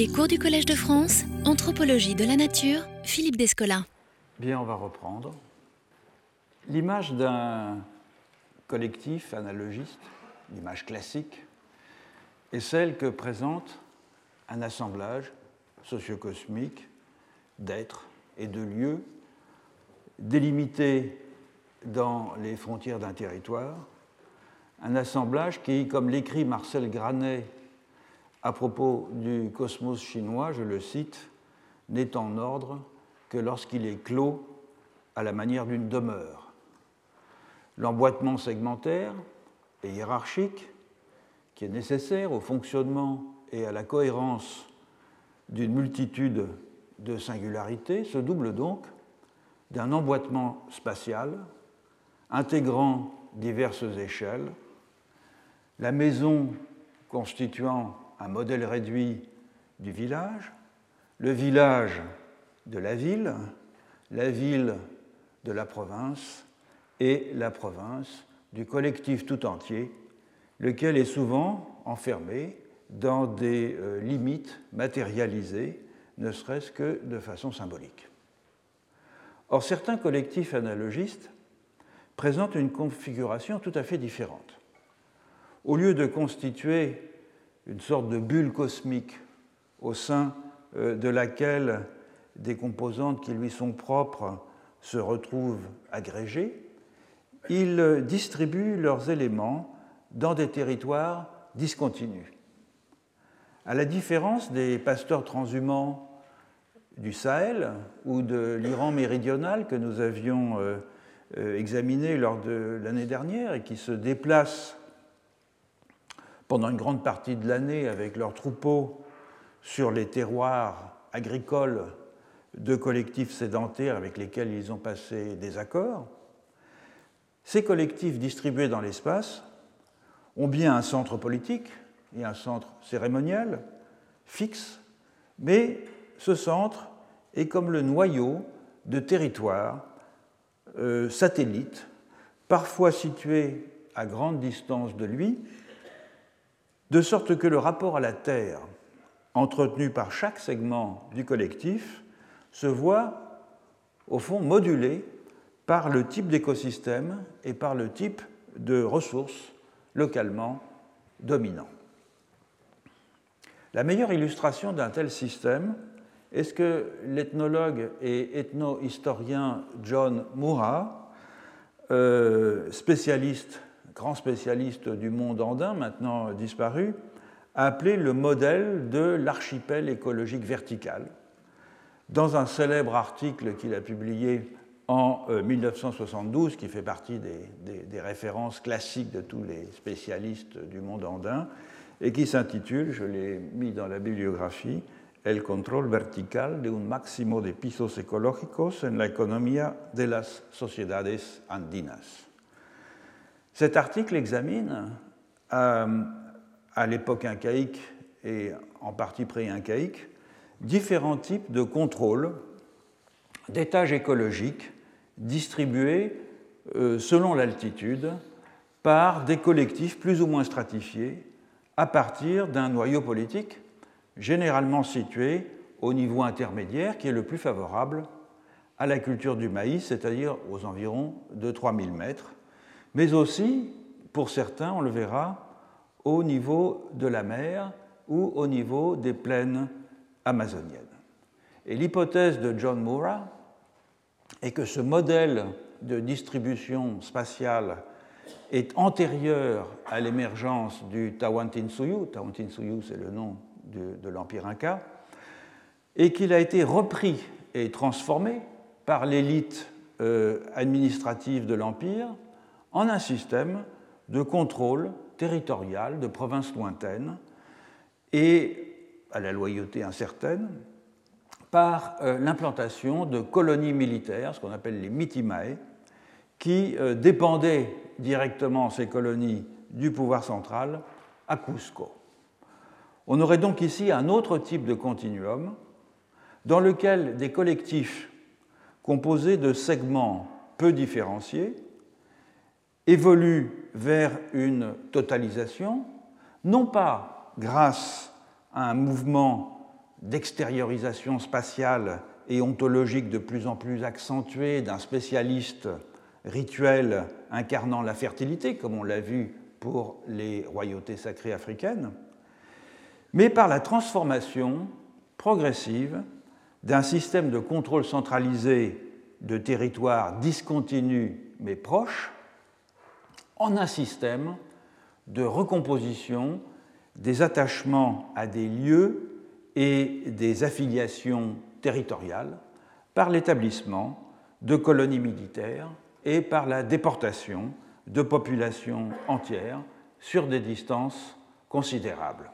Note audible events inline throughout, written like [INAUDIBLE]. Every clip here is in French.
Les cours du Collège de France, Anthropologie de la nature, Philippe Descola. Bien, on va reprendre. L'image d'un collectif analogiste, l'image classique, est celle que présente un assemblage sociocosmique d'êtres et de lieux délimités dans les frontières d'un territoire, un assemblage qui, comme l'écrit Marcel Granet à propos du cosmos chinois, je le cite, n'est en ordre que lorsqu'il est clos à la manière d'une demeure. L'emboîtement segmentaire et hiérarchique, qui est nécessaire au fonctionnement et à la cohérence d'une multitude de singularités, se double donc d'un emboîtement spatial intégrant diverses échelles, la maison constituant un modèle réduit du village, le village de la ville, la ville de la province et la province du collectif tout entier, lequel est souvent enfermé dans des euh, limites matérialisées, ne serait-ce que de façon symbolique. Or, certains collectifs analogistes présentent une configuration tout à fait différente. Au lieu de constituer une sorte de bulle cosmique au sein euh, de laquelle des composantes qui lui sont propres se retrouvent agrégées, ils distribuent leurs éléments dans des territoires discontinus. À la différence des pasteurs transhumants du Sahel ou de l'Iran méridional que nous avions euh, euh, examiné lors de l'année dernière et qui se déplacent pendant une grande partie de l'année avec leurs troupeaux sur les terroirs agricoles de collectifs sédentaires avec lesquels ils ont passé des accords. Ces collectifs distribués dans l'espace ont bien un centre politique et un centre cérémonial fixe, mais ce centre est comme le noyau de territoires euh, satellites, parfois situés à grande distance de lui, de sorte que le rapport à la Terre, entretenu par chaque segment du collectif, se voit au fond modulé par le type d'écosystème et par le type de ressources localement dominants. La meilleure illustration d'un tel système est ce que l'ethnologue et ethno-historien John Moura, euh, spécialiste grand spécialiste du monde andin, maintenant disparu, a appelé le modèle de l'archipel écologique vertical. Dans un célèbre article qu'il a publié en 1972, euh, qui fait partie des, références classiques de tous les spécialistes du monde andin, et qui s'intitule, je l'ai mis dans la bibliographie, El control vertical de un máximo de pisos ecológicos en la economía de las sociedades andinas. Cet article examine, euh, à l'époque incaïque et en partie pré-incaïque, différents types de contrôle d'étages écologiques distribués euh, selon l'altitude par des collectifs plus ou moins stratifiés à partir d'un noyau politique généralement situé au niveau intermédiaire qui est le plus favorable à la culture du maïs, c'est-à-dire aux environs de 3000 mètres, mais aussi, pour certains, on le verra, au niveau de la mer ou au niveau des plaines amazoniennes. Et l'hypothèse de John Moura est que ce modèle de distribution spatiale est antérieur à l'émergence du Tawantinsuyu, Tawantinsuyu c'est le nom de, de l'Empire Inca, et qu'il a été repris et transformé par l'élite euh, administrative de l'Empire en un système de contrôle territorial de provinces lointaines et à la loyauté incertaine par euh, l'implantation de colonies militaires, ce qu'on appelle les mitimae, qui euh, dépendaient directement ces colonies du pouvoir central à Cusco. On aurait donc ici un autre type de continuum dans lequel des collectifs composés de segments peu différenciés évolue vers une totalisation, non pas grâce à un mouvement d'extériorisation spatiale et ontologique de plus en plus accentuée d'un spécialiste rituel incarnant la fertilité, comme on l'a vu pour les royautés sacrées africaines, mais par la transformation progressive d'un système de contrôle centralisé de territoires discontinus mais proches en un système de recomposition des attachements à des lieux et des affiliations territoriales par l'établissement de colonies militaires et par la déportation de populations entières sur des distances considérables.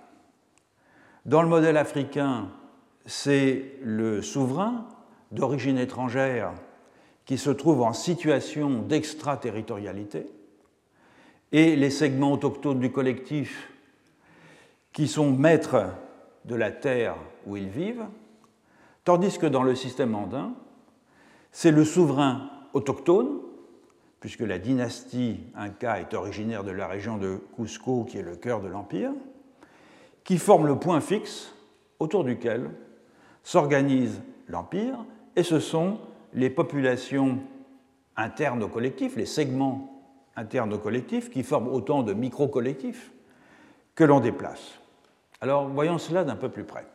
Dans le modèle africain, c'est le souverain d'origine étrangère qui se trouve en situation d'extraterritorialité et les segments autochtones du collectif qui sont maîtres de la terre où ils vivent, tandis que dans le système andin, c'est le souverain autochtone, puisque la dynastie Inca est originaire de la région de Cusco, qui est le cœur de l'Empire, qui forme le point fixe autour duquel s'organise l'Empire, et ce sont les populations internes au collectif, les segments internes au collectif, qui forment autant de micro-collectifs que l'on déplace. Alors voyons cela d'un peu plus près.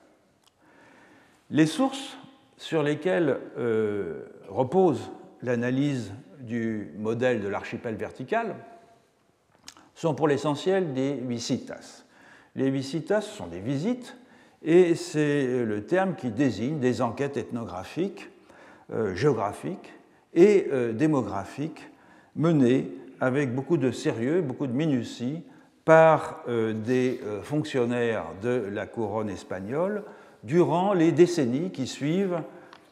Les sources sur lesquelles euh, repose l'analyse du modèle de l'archipel vertical sont pour l'essentiel des visitas. Les visitas sont des visites et c'est le terme qui désigne des enquêtes ethnographiques, euh, géographiques et euh, démographiques menées avec beaucoup de sérieux, beaucoup de minutie par euh, des euh, fonctionnaires de la couronne espagnole durant les décennies qui suivent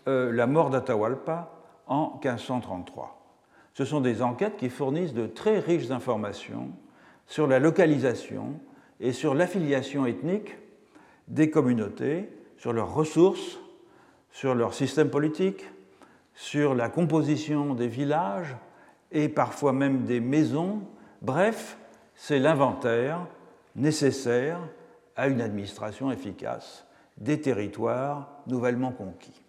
euh, la mort d'Atahualpa en 1533. Ce sont des enquêtes qui fournissent de très riches informations sur la localisation et sur l'affiliation ethnique des communautés, sur leurs ressources, sur leur système politique, sur la composition des villages et parfois même des maisons, bref, c'est l'inventaire nécessaire à une administration efficace des territoires nouvellement conquis.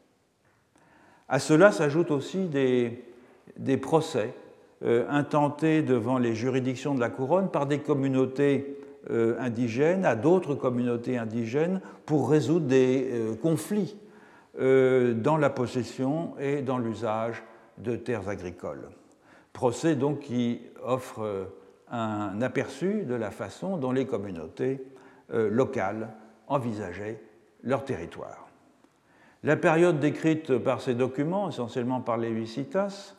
À cela s'ajoutent aussi des, procès euh, intentés devant les juridictions de la couronne par des communautés euh, indigènes à d'autres communautés indigènes pour résoudre des euh, conflits dans la possession et dans l'usage de terres agricoles. Procès donc qui offrent un aperçu de la façon dont les communautés euh, locales envisageaient leur territoire. La période décrite par ces documents, essentiellement par les Visitas,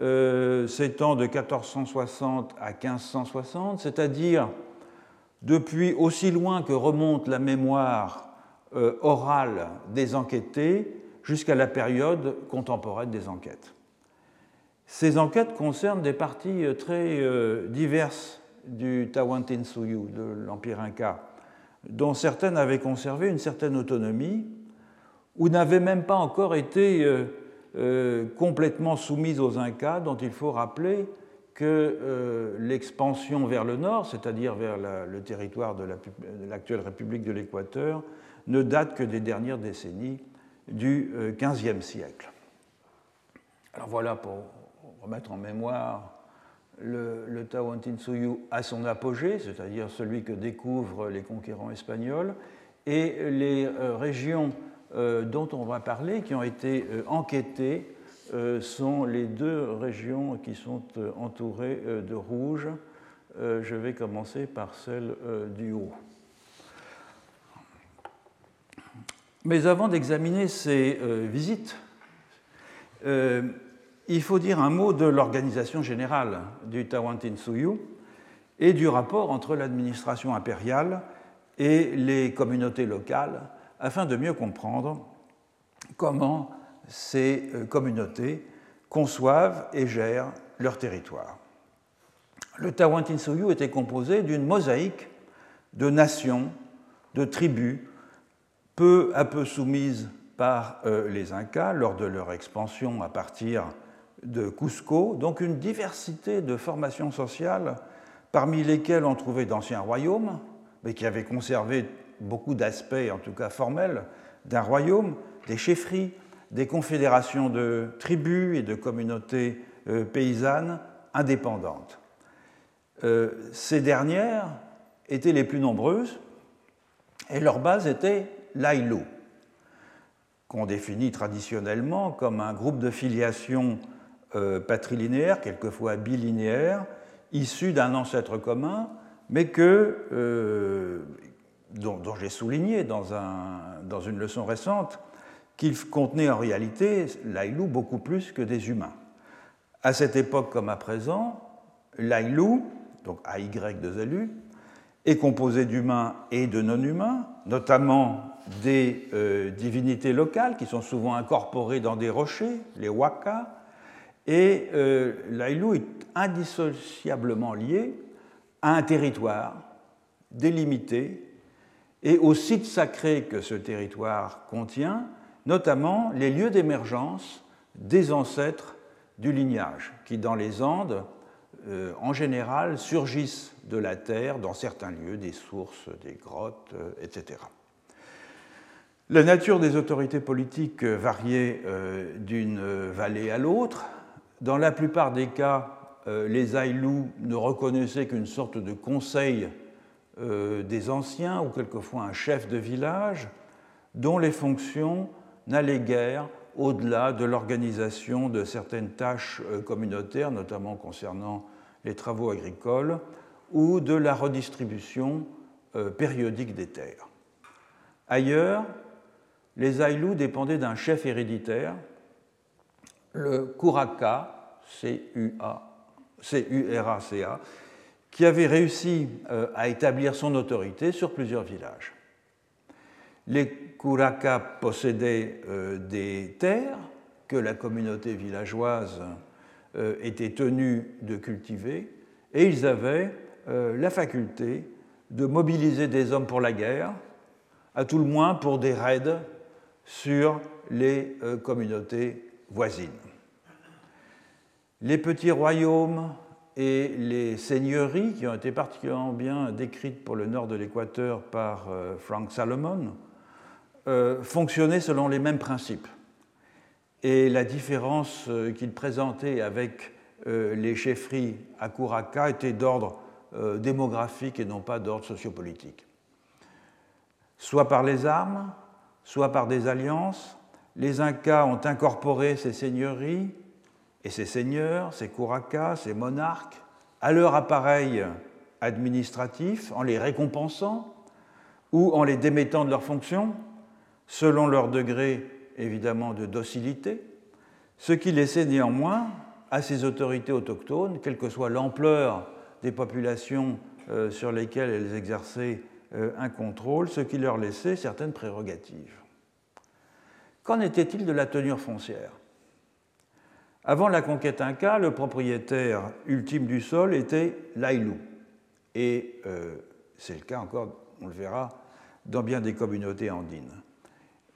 euh, s'étend de 1460 à 1560, c'est-à-dire depuis aussi loin que remonte la mémoire euh, orale des enquêtés jusqu'à la période contemporaine des enquêtes. Ces enquêtes concernent des parties euh, très euh, diverses du Tawantinsuyu, de l'Empire Inca, dont certaines avaient conservé une certaine autonomie ou n'avaient même pas encore été euh, complètement soumises aux Incas, dont il faut rappeler que l'expansion vers le nord, c'est-à-dire vers le territoire de l'actuelle République de l'Équateur, ne date que des dernières décennies du XVe siècle. Alors voilà pour remettre en mémoire le, Tawantinsuyu à son apogée, c'est-à-dire celui que découvrent les conquérants espagnols, et les euh, régions euh, dont on va parler, qui ont été euh, enquêtées, sont les deux régions qui sont entourées de rouge. je vais commencer par celle du haut. Mais avant d'examiner ces visites, il faut dire un mot de l'organisation générale du Tawantinsuyu et du rapport entre l'administration impériale et les communautés locales afin de mieux comprendre comment ces euh, communautés conçoivent et gèrent leur territoire. Le Tawantinsuyu était composé d'une mosaïque de nations, de tribus, peu à peu soumises par euh, les Incas lors de leur expansion à partir de Cusco, donc une diversité de formations sociales, parmi lesquelles on trouvait d'anciens royaumes, mais qui avaient conservé beaucoup d'aspects, en tout cas formels, d'un royaume, des chefferies, des confédérations de tribus et de communautés euh, paysannes indépendantes. Euh, ces dernières étaient les plus nombreuses et leur base était l'Aïlou, qu'on définit traditionnellement comme un groupe de filiation euh, patrilinéaire, quelquefois bilinéaire, issu d'un ancêtre commun, mais que, dont, j'ai souligné dans, un, dans, une leçon récente qu'il contenait en réalité l'Aïlou beaucoup plus que des humains. À cette époque comme à présent, l'Aïlou, donc AY de Zelu, est composé d'humains et de non-humains, notamment des euh, divinités locales qui sont souvent incorporées dans des rochers, les Waka, et euh, est indissociablement lié à un territoire délimité et aux sites sacrés que ce territoire contient, notamment les lieux d'émergence des ancêtres du lignage, qui dans les Andes, euh, en général, surgissent de la terre dans certains lieux, des sources, des grottes, euh, etc. La nature des autorités politiques variait euh, d'une vallée à l'autre. Dans la plupart des cas, les Aïlous ne reconnaissaient qu'une sorte de conseil des anciens ou quelquefois un chef de village dont les fonctions n'allait guère au-delà de l'organisation de certaines tâches euh, communautaires, notamment concernant les travaux agricoles, ou de la redistribution euh, périodique des terres. Ailleurs, les Aïlous dépendaient d'un chef héréditaire, le Kuraka, C-U-R-A-C-A, qui avait réussi euh, à établir son autorité sur plusieurs villages. Les Kuraka possédaient euh, des terres que la communauté villageoise euh, était tenue de cultiver et ils avaient la faculté de mobiliser des hommes pour la guerre, à tout le moins pour des raids sur les communautés voisines. Les petits royaumes et les seigneuries, qui ont été particulièrement bien décrites pour le nord de l'Équateur par Frank Salomon, euh, fonctionnaient selon les mêmes principes. Et la différence euh, qu'il présentait avec euh, les chefferies à Kuraka était d'ordre démographique et non pas d'ordre sociopolitique. Soit par les armes, soit par des alliances, les Incas ont incorporé ces seigneuries et ces seigneurs, ces Kuraka, ces monarques, à leur appareil administratif en les récompensant ou en les démettant de leurs fonctions, selon leur degré évidemment de docilité, ce qui laissait néanmoins à ces autorités autochtones, quelle que soit l'ampleur des populations euh, sur lesquelles elles exerçaient euh, un contrôle, ce qui leur laissait certaines prérogatives. Qu'en était-il de la tenure foncière? Avant la conquête inca, le propriétaire ultime du sol était l'Aïlou. Et euh, c'est le cas encore, on le verra, dans bien des communautés andines.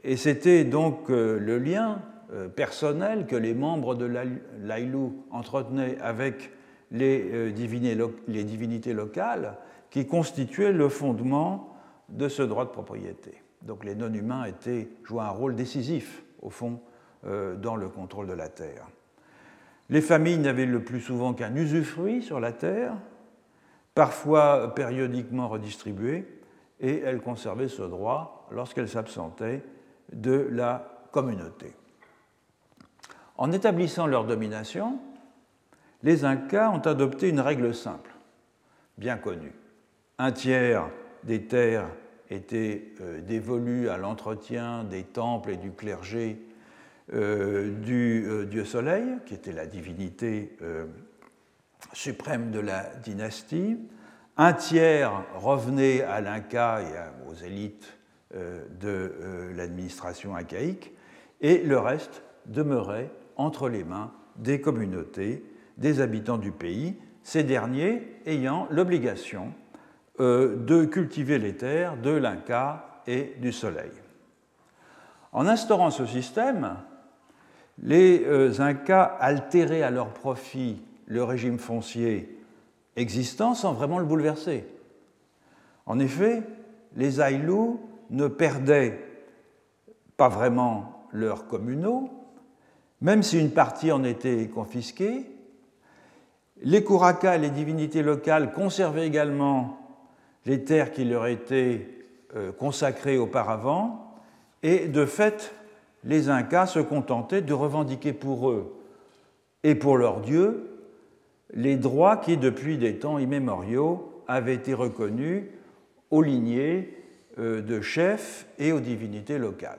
Et c'était donc euh, le lien euh, personnel que les membres de l'Aïlou entretenaient avec les, divinités locales qui constituait le fondement de ce droit de propriété. Donc les non-humains jouaient un rôle décisif, au fond, dans le contrôle de la terre. Les familles n'avaient le plus souvent qu'un usufruit sur la terre, parfois périodiquement redistribué, et elles conservaient ce droit lorsqu'elles s'absentaient de la communauté. En établissant leur domination, les Incas ont adopté une règle simple, bien connue. Un tiers des terres étaient euh, dévolues à l'entretien des temples et du clergé euh, du euh, dieu Soleil, qui était la divinité suprême de la dynastie. Un tiers revenait à l'Inca et aux élites de l'administration incaïque, et le reste demeurait entre les mains des communautés, des habitants du pays, ces derniers ayant l'obligation de cultiver les terres de l'Inca et du Soleil. En instaurant ce système, les Incas altéraient à leur profit le régime foncier existant sans vraiment le bouleverser. En effet, les Aïlous ne perdaient pas vraiment leurs communaux, même si une partie en était confisquée. Les Kuraka et les divinités locales conservaient également les terres qui leur étaient euh, consacrées auparavant, et de fait, les Incas se contentaient de revendiquer pour eux et pour leurs dieux les droits qui, depuis des temps immémoriaux, avaient été reconnus aux lignées euh, de chefs et aux divinités locales.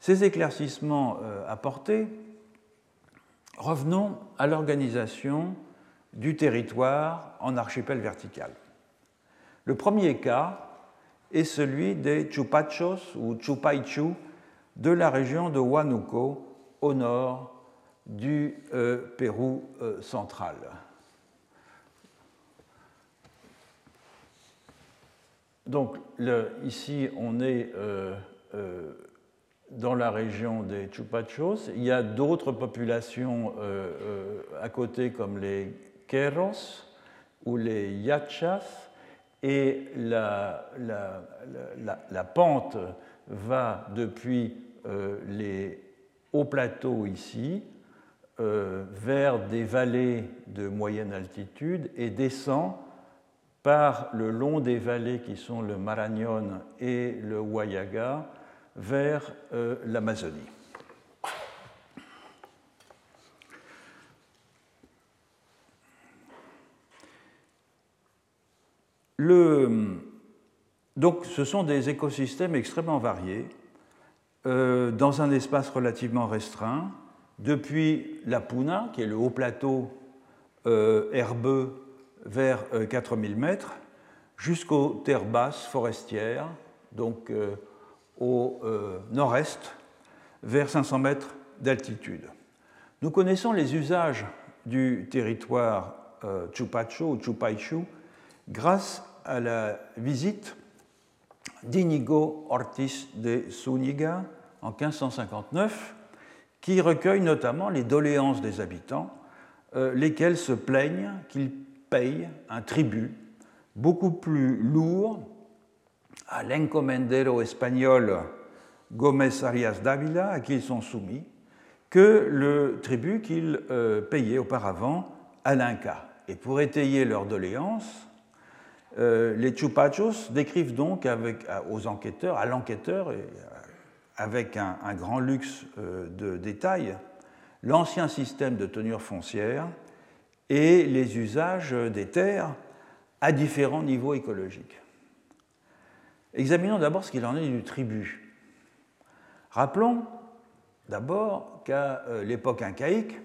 Ces éclaircissements euh, apportés, revenons à l'organisation du territoire en archipel vertical. Le premier cas est celui des Chupachos ou Chupaichu de la région de Huánuco au nord du euh, Pérou euh, central. Donc ici, on est euh, dans la région des Chupachos. Il y a d'autres populations à côté comme les Queros ou les Yachas, et la, la pente va depuis les hauts plateaux ici euh, vers des vallées de moyenne altitude et descend par le long des vallées qui sont le Marañón et le Huayaga vers euh, l'Amazonie. Donc ce sont des écosystèmes extrêmement variés euh, dans un espace relativement restreint depuis la Puna, qui est le haut plateau euh, herbeux vers 4000 euh, mètres, jusqu'aux terres basses forestières, donc euh, au nord-est, vers 500 mètres d'altitude. Nous connaissons les usages du territoire Chupacho ou Chupaichu grâce à la visite d'Inigo Ortiz de Zúñiga en 1559 qui recueille notamment les doléances des habitants, euh, lesquels se plaignent qu'ils payent un tribut beaucoup plus lourd à l'encomendero espagnol Gómez Arias Dávila, à qui ils sont soumis, que le tribut qu'ils euh, payaient auparavant à l'Inca. Et pour étayer leurs doléances, euh, les Chupachos décrivent donc aux enquêteurs, à l'enquêteur et avec un, grand luxe euh, de détails, l'ancien système de tenure foncière et les usages des terres à différents niveaux écologiques. Examinons d'abord ce qu'il en est du tribut. Rappelons d'abord qu'à euh, l'époque incaïque,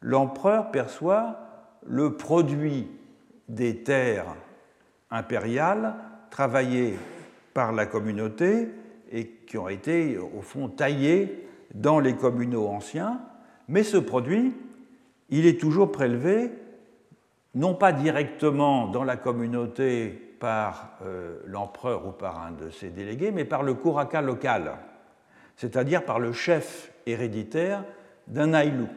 l'empereur perçoit le produit des terres impériales travaillées par la communauté et qui ont été au fond taillés dans les communaux anciens, mais ce produit, il est toujours prélevé non pas directement dans la communauté par euh, l'empereur ou par un de ses délégués, mais par le kuraka local, c'est-à-dire par le chef héréditaire d'un aïlou,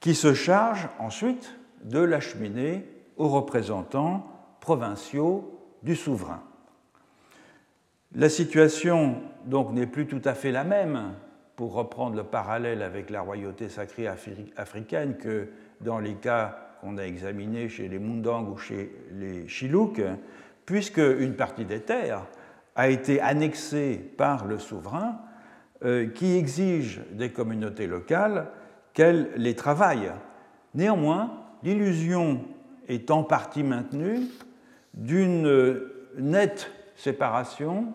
qui se charge ensuite de l'acheminer aux représentants provinciaux du souverain. La situation donc n'est plus tout à fait la même, pour reprendre le parallèle avec la royauté sacrée africaine, que dans les cas qu'on a examinés chez les Mundang ou chez les Chiluk, puisque une partie des terres a été annexée par le souverain euh, qui exige des communautés locales qu'elles les travaillent. Néanmoins, l'illusion est en partie maintenue d'une nette séparation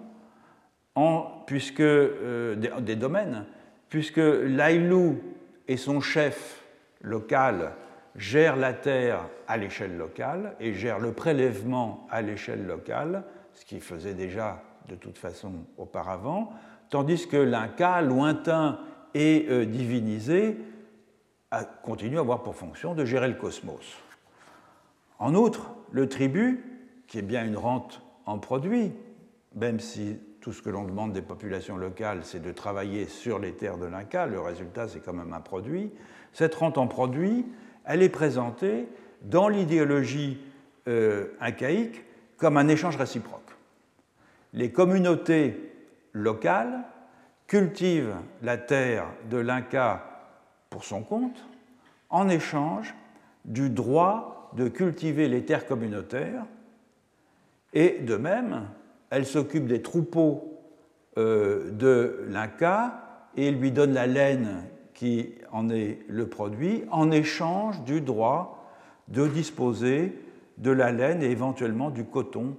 puisque, euh, des, domaines, puisque l'Aïlou et son chef local gèrent la terre à l'échelle locale et gèrent le prélèvement à l'échelle locale, ce qui faisait déjà de toute façon auparavant, tandis que l'Inca, lointain et euh, divinisé, continue à avoir pour fonction de gérer le cosmos. En outre, le tribut, qui est bien une rente en produit, même si tout ce que l'on demande des populations locales, c'est de travailler sur les terres de l'Inca. Le résultat, c'est quand même un produit. Cette rente en produit, elle est présentée dans l'idéologie euh, incaïque comme un échange réciproque. Les communautés locales cultivent la terre de l'Inca pour son compte en échange du droit de cultiver les terres communautaires et de même, elles s'occupent des troupeaux euh, de l'Inca et lui donnent la laine qui en est le produit en échange du droit de disposer de la laine et éventuellement du coton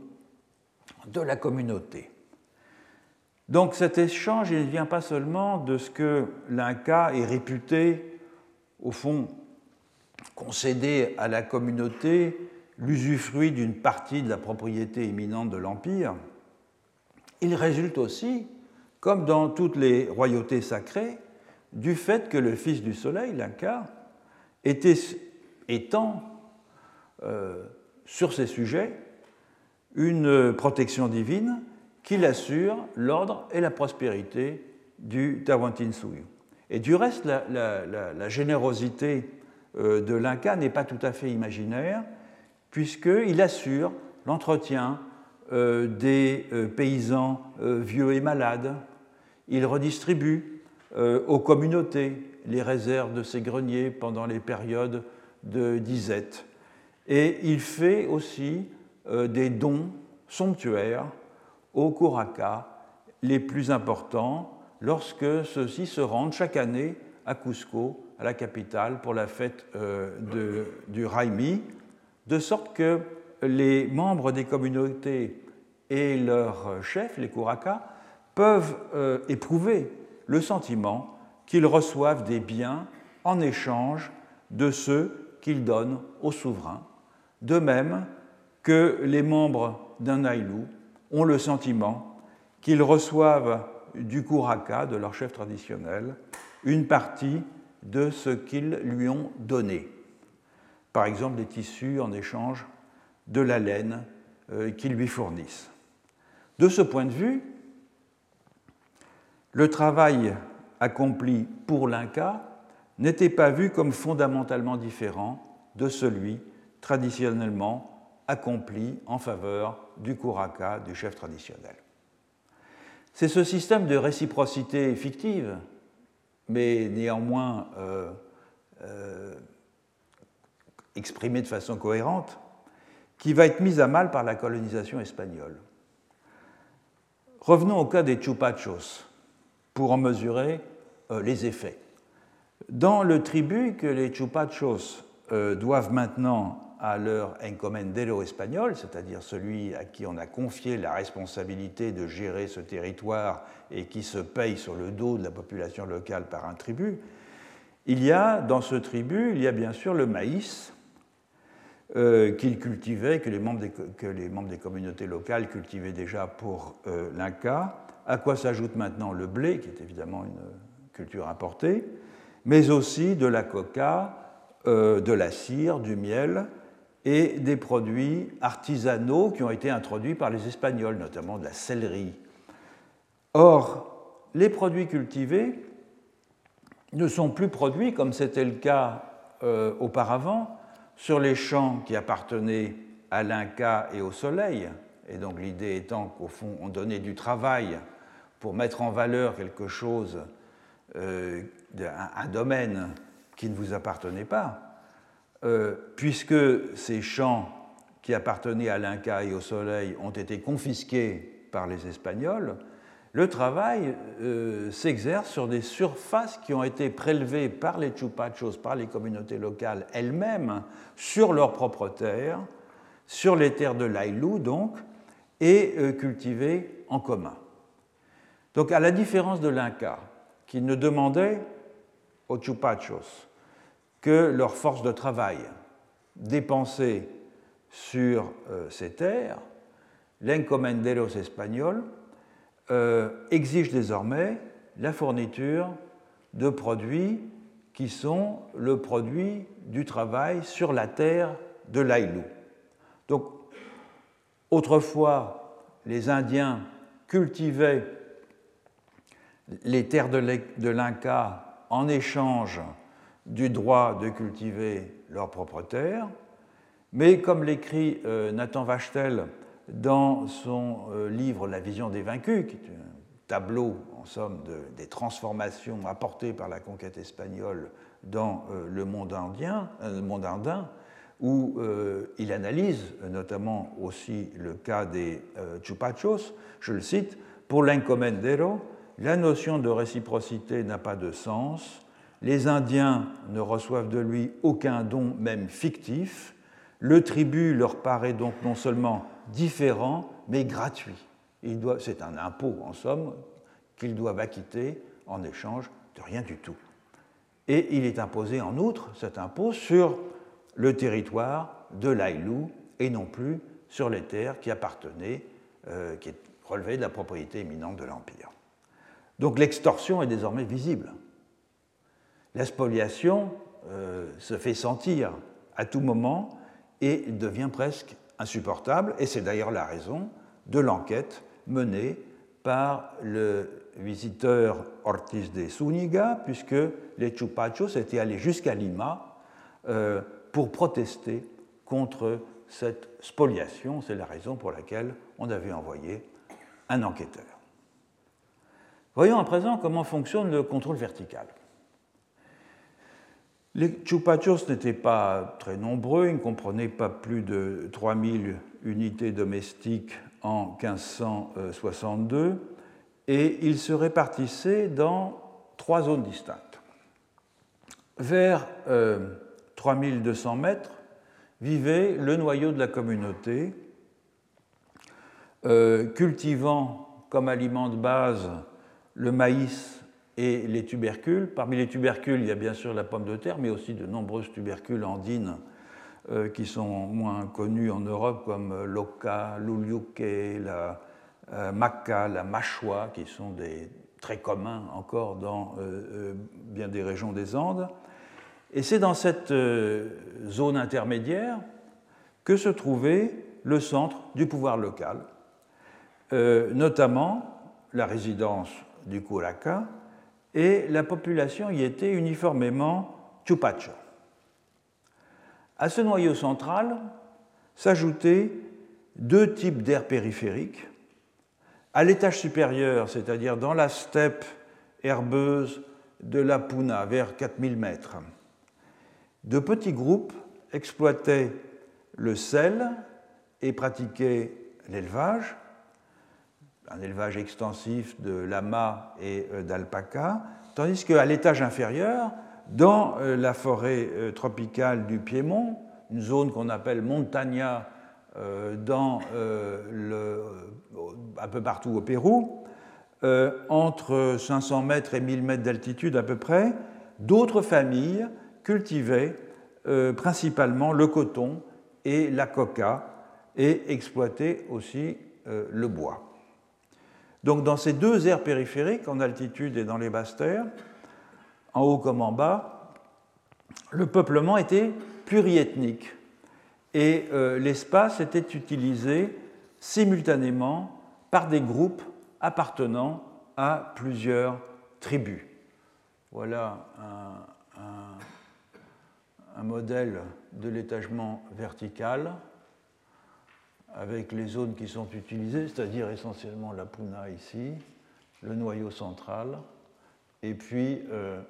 de la communauté. Donc cet échange il ne vient pas seulement de ce que l'Inca est réputé, au fond, concéder à la communauté l'usufruit d'une partie de la propriété imminente de l'Empire, il résulte aussi, comme dans toutes les royautés sacrées, du fait que le Fils du Soleil, l'Inca, était, étant euh, sur ces sujets une protection divine qui assure l'ordre et la prospérité du Tawantinsuyu. Et du reste, la, générosité euh, de l'Inca n'est pas tout à fait imaginaire, puisqu'il assure l'entretien euh, des paysans vieux et malades, il redistribue euh, aux communautés les réserves de ces greniers pendant les périodes de disette. Et il fait aussi euh, des dons somptuaires aux Kuraka les plus importants lorsque ceux-ci se rendent chaque année à Cusco, à la capitale, pour la fête euh, du Raimi, de sorte que les membres des communautés et leurs chefs, les Kuraka, peuvent éprouver le sentiment qu'ils reçoivent des biens en échange de ceux qu'ils donnent au souverain, de même que les membres d'un Aïlou ont le sentiment qu'ils reçoivent du Kuraka, de leur chef traditionnel, une partie de ce qu'ils lui ont donné. Par exemple, des tissus en échange de la laine euh, qu'ils lui fournissent. De ce point de vue, le travail accompli pour l'Inca n'était pas vu comme fondamentalement différent de celui traditionnellement accompli en faveur du Kuraka, du chef traditionnel. C'est ce système de réciprocité fictive, mais néanmoins euh, euh, exprimé de façon cohérente, qui va être mis à mal par la colonisation espagnole. Revenons au cas des Chupachos pour en mesurer euh, les effets. Dans le tribut que les Chupachos euh, doivent maintenant à leur encomendero espagnol, c'est-à-dire celui à qui on a confié la responsabilité de gérer ce territoire et qui se paye sur le dos de la population locale par un tribut, il y a dans ce tribut, il y a bien sûr le maïs euh, qu'ils cultivaient, que les, membres des, communautés locales cultivaient déjà pour l'Inca, à quoi s'ajoute maintenant le blé, qui est évidemment une culture importée, mais aussi de la coca, euh, de la cire, du miel et des produits artisanaux qui ont été introduits par les Espagnols, notamment de la céleri. Or, les produits cultivés ne sont plus produits, comme c'était le cas euh, auparavant, sur les champs qui appartenaient à l'Inca et au soleil. Et donc l'idée étant qu'au fond, on donnait du travail pour mettre en valeur quelque chose, euh, un, domaine qui ne vous appartenait pas, euh, puisque ces champs qui appartenaient à l'Inca et au Soleil ont été confisqués par les Espagnols, le travail euh, s'exerce sur des surfaces qui ont été prélevées par les chupachos, par les communautés locales elles-mêmes, sur leurs propres terres, sur les terres de l'Ailou donc, et cultivées en commun. Donc, à la différence de l'Inca, qui ne demandait aux Chupachos que leur force de travail dépensée sur euh, ces terres, l'encomenderos espagnol euh, exige désormais la fourniture de produits qui sont le produit du travail sur la terre de l'Aïlou. Donc, autrefois, les Indiens cultivaient les terres de l'Inca en échange du droit de cultiver leurs propres terres. Mais comme l'écrit euh, Nathan Vachtel dans son livre La vision des vaincus, qui est un tableau, en somme, des transformations apportées par la conquête espagnole dans le monde indien, le monde indien où il analyse notamment aussi le cas des chupachos. Je le cite Pour l'encomendero, la notion de réciprocité n'a pas de sens. Les Indiens ne reçoivent de lui aucun don, même fictif. Le tribut leur paraît donc non seulement différent, mais gratuit. C'est un impôt, en somme, qu'ils doivent acquitter en échange de rien du tout. Et il est imposé en outre, cet impôt, sur le territoire de l'Aïlou et non plus sur les terres qui appartenaient, euh, qui relevaient de la propriété éminente de l'Empire. Donc l'extorsion est désormais visible. La spoliation euh, se fait sentir à tout moment et devient presque insupportable, et c'est d'ailleurs la raison de l'enquête menée par le visiteur Ortiz de Zúñiga, puisque les Chupachos étaient allés jusqu'à Lima euh, pour protester contre cette spoliation. C'est la raison pour laquelle on avait envoyé un enquêteur. Voyons à présent comment fonctionne le contrôle vertical. Les chupachos n'étaient pas très nombreux, ils ne comprenaient pas plus de 3000 unités domestiques en 1562, et ils se répartissaient dans trois zones distinctes. Vers 3200 euh, mètres vivait le noyau de la communauté, euh, cultivant comme aliment de base le maïs et les tubercules. Parmi les tubercules, il y a bien sûr la pomme de terre, mais aussi de nombreuses tubercules andines euh, qui sont moins connues en Europe, comme l'oca, l'uliuque, la euh, maca, la machua, qui sont très communs encore dans euh, bien des régions des Andes. Et c'est dans cette zone intermédiaire que se trouvait le centre du pouvoir local, notamment la résidence du Curaca, et la population y était uniformément chupacho. À ce noyau central s'ajoutaient deux types d'aires périphériques. À l'étage supérieur, c'est-à-dire dans la steppe herbeuse de la Puna, vers 4000 mètres, de petits groupes exploitaient le sel et pratiquaient l'élevage, un élevage extensif de lamas et euh, d'alpacas, tandis qu'à l'étage inférieur, dans euh, la forêt euh, tropicale du Piémont, une zone qu'on appelle Montagna un peu partout au Pérou, entre 500 mètres et 1000 mètres d'altitude à peu près, d'autres familles cultivaient principalement le coton et la coca et exploitaient aussi le bois. Donc dans ces deux aires périphériques, en altitude et dans les basses terres, en haut comme en bas, le peuplement était pluriethnique et euh, l'espace était utilisé simultanément par des groupes appartenant à plusieurs tribus. Voilà un, un modèle de l'étagement vertical avec les zones qui sont utilisées, c'est-à-dire essentiellement la Puna ici, le noyau central, et puis euh,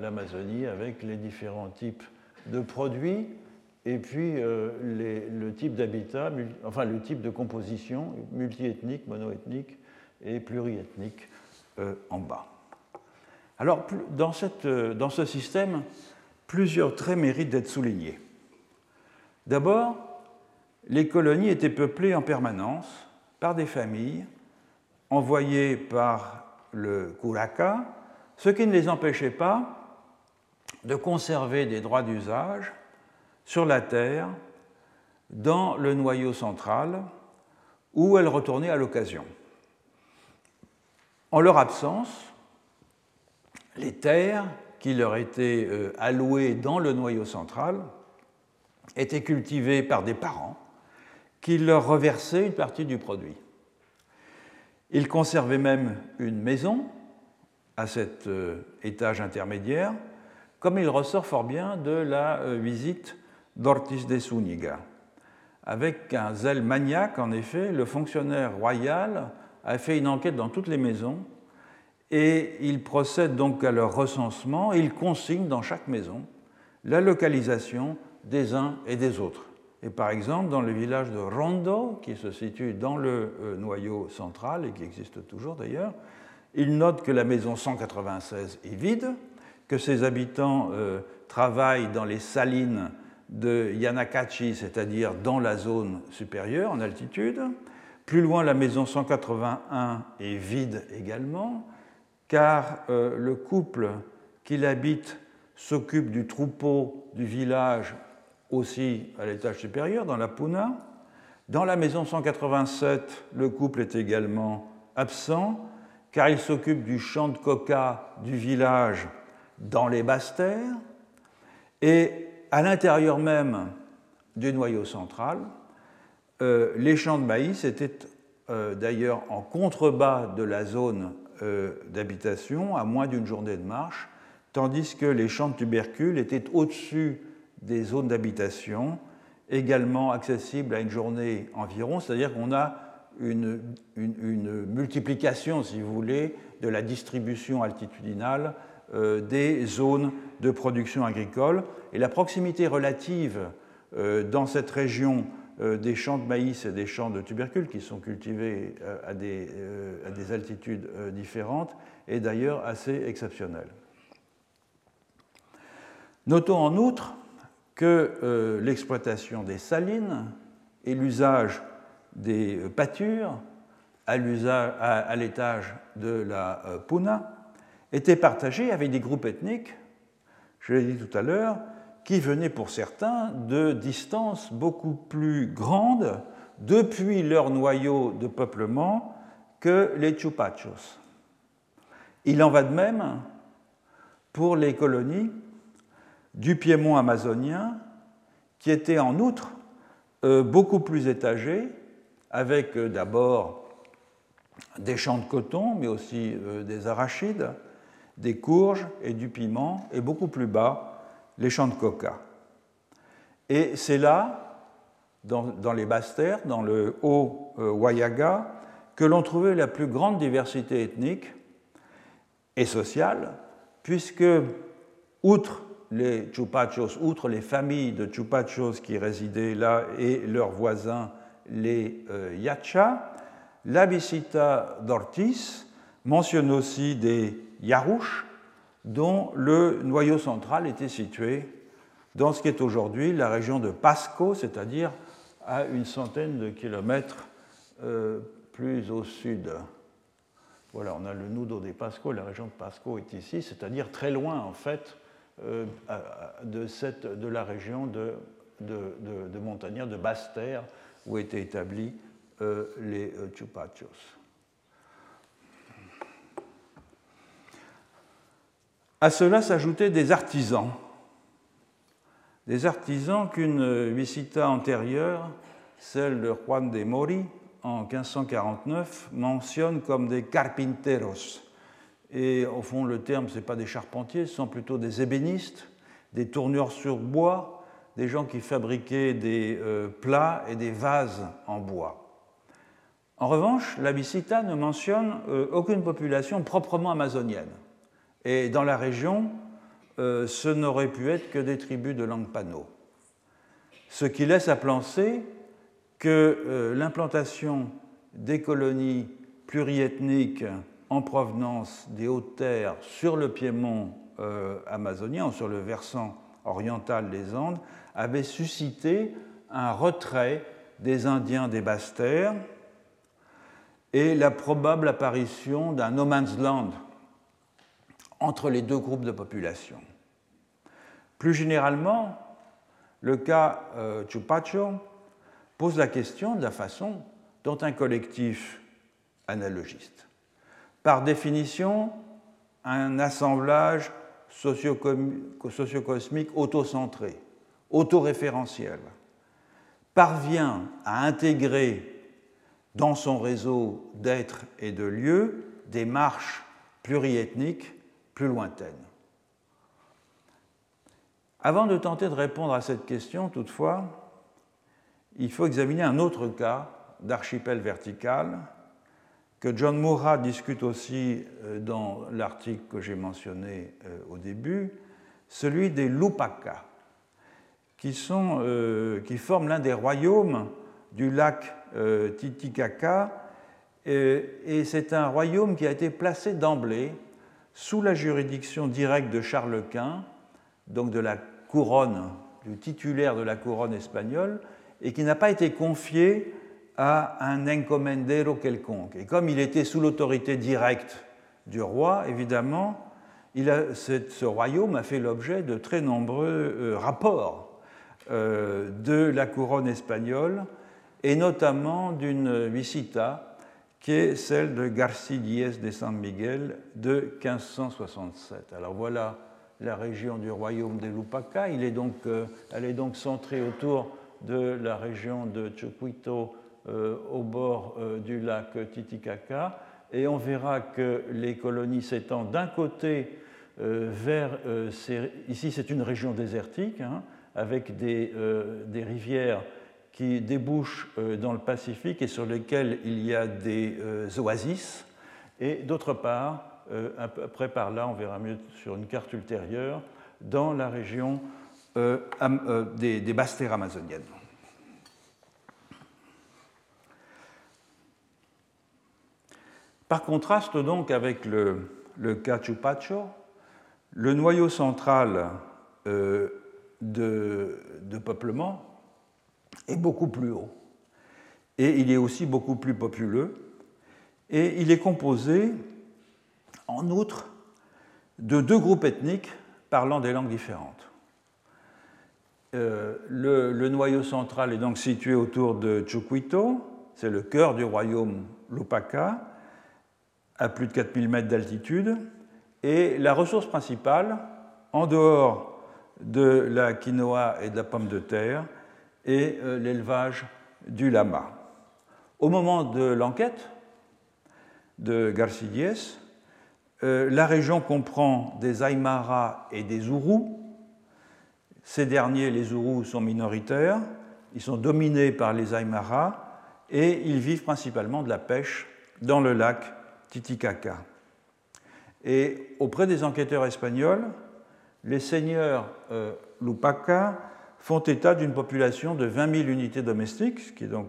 l'Amazonie avec les différents types de produits, et puis euh, le type d'habitat, enfin le type de composition multiethnique, monoethnique et pluriethnique euh, en bas. Alors, cette, dans ce système, plusieurs traits méritent d'être soulignés. D'abord, les colonies étaient peuplées en permanence par des familles envoyées par le Curaca, ce qui ne les empêchait pas de conserver des droits d'usage sur la terre dans le noyau central où elles retournaient à l'occasion. En leur absence, les terres qui leur étaient euh, allouées dans le noyau central étaient cultivées par des parents qui leur reversait une partie du produit. Ils conservaient même une maison à cet euh, étage intermédiaire, comme il ressort fort bien de la euh, visite d'Ortiz de Zúñiga. avec un zèle maniaque, en effet, le fonctionnaire royal a fait une enquête dans toutes les maisons et il procède donc à leur recensement il consigne dans chaque maison la localisation des uns et des autres. Et par exemple, dans le village de Rondo, qui se situe dans le euh, noyau central et qui existe toujours d'ailleurs, il note que la maison 196 est vide, que ses habitants euh, travaillent dans les salines de Yanakachi, c'est-à-dire dans la zone supérieure en altitude. Plus loin, la maison 181 est vide également, car euh, le couple qui l'habite s'occupe du troupeau du village aussi à l'étage supérieur, dans la Puna. Dans la maison 187, le couple est également absent, car il s'occupe du champ de coca du village dans les basses terres. Et à l'intérieur même du noyau central, euh, les champs de maïs étaient euh, d'ailleurs en contrebas de la zone euh, d'habitation, à moins d'une journée de marche, tandis que les champs de tubercules étaient au-dessus des zones d'habitation, également accessibles à une journée environ, c'est-à-dire qu'on a une, multiplication, si vous voulez, de la distribution altitudinale euh, des zones de production agricole. Et la proximité relative euh, dans cette région euh, des champs de maïs et des champs de tubercules qui sont cultivés à des, à des altitudes différentes est d'ailleurs assez exceptionnelle. Notons en outre que euh, l'exploitation des salines et l'usage des euh, pâtures à l'étage de la euh, Puna étaient partagés avec des groupes ethniques, je l'ai dit tout à l'heure, qui venaient pour certains de distances beaucoup plus grandes depuis leur noyau de peuplement que les Chupachos. Il en va de même pour les colonies du piémont amazonien, qui était en outre euh, beaucoup plus étagé, avec euh, d'abord des champs de coton, mais aussi euh, des arachides, des courges et du piment, et beaucoup plus bas, les champs de coca. Et c'est là, dans, dans, les basses terres, dans le haut Wayaga, que l'on trouvait la plus grande diversité ethnique et sociale, puisque, outre les Chupachos, outre les familles de Chupachos qui résidaient là et leurs voisins, les euh, Yacha, la d'Ortiz mentionne aussi des Yarouches, dont le noyau central était situé dans ce qui est aujourd'hui la région de Pasco, c'est-à-dire à une centaine de kilomètres euh, plus au sud. Voilà, on a le Nudo de Pasco, la région de Pasco est ici, c'est-à-dire très loin en fait de, cette, de, la région de, de, de montagnards, de basse-terre, où étaient établis euh, les euh, Chupachos. À cela s'ajoutaient des artisans, des artisans qu'une visita antérieure, celle de Juan de Mori, en 1549, mentionne comme des carpinteros, et au fond, le terme, ce n'est pas des charpentiers, ce sont plutôt des ébénistes, des tourneurs sur bois, des gens qui fabriquaient des euh, plats et des vases en bois. En revanche, la Visita ne mentionne euh, aucune population proprement amazonienne. Et dans la région, euh, ce n'aurait pu être que des tribus de langue pano. Ce qui laisse à penser que l'implantation des colonies pluriethniques en provenance des hautes terres sur le piémont euh, amazonien, sur le versant oriental des Andes, avait suscité un retrait des Indiens des basses terres et la probable apparition d'un no man's land entre les deux groupes de population. Plus généralement, le cas euh, pose la question de la façon dont un collectif analogiste par définition un assemblage sociocosmique autocentré, autoréférentiel, parvient à intégrer dans son réseau d'êtres et de lieux des marches pluriethniques plus lointaines. Avant de tenter de répondre à cette question, toutefois, il faut examiner un autre cas d'archipel vertical que John Moura discute aussi dans l'article que j'ai mentionné au début, celui des qui, sont, qui forment l'un des royaumes du lac Titicaca. Et c'est un royaume qui a été placé d'emblée sous la juridiction directe de Charles Quint, donc de la couronne, du titulaire de la couronne espagnole, et qui n'a pas été confié à un encomendero quelconque. Et comme il était sous l'autorité directe du roi, évidemment, ce royaume a fait l'objet de très nombreux euh, rapports euh, de la couronne espagnole, et notamment d'une visita qui est celle de Garcidiez de San Miguel de 1567. Alors voilà la région du royaume de Lupaca. Il est donc, euh, elle est donc centrée autour de la région de Chucuito au bord euh, du lac Titicaca. Et on verra que les colonies s'étendent d'un côté vers... ici, c'est une région désertique, hein, avec des, des rivières qui débouchent euh, dans le Pacifique et sur lesquels il y a des euh, oasis. Et d'autre part, euh, après par là, on verra mieux sur une carte ultérieure, dans la région des, des basses terres amazoniennes. Par contraste donc avec le, Cachupacho, le noyau central de, de, peuplement est beaucoup plus haut. Et il est aussi beaucoup plus populeux. Et il est composé, en outre, de deux groupes ethniques parlant des langues différentes. Euh, le, noyau central est donc situé autour de Chucuito, c'est le cœur du royaume Lupaca, à plus de 4000 mètres d'altitude. Et la ressource principale, en dehors de la quinoa et de la pomme de terre, et euh, l'élevage du lama. Au moment de l'enquête de Garcidies, euh, la région comprend des Aymara et des Ourous. Ces derniers, les Ourous, sont minoritaires. Ils sont dominés par les Aymara et ils vivent principalement de la pêche dans le lac Titicaca. Et auprès des enquêteurs espagnols, les seigneurs euh, Lupaca font état d'une population de 20 000 unités domestiques, ce qui est donc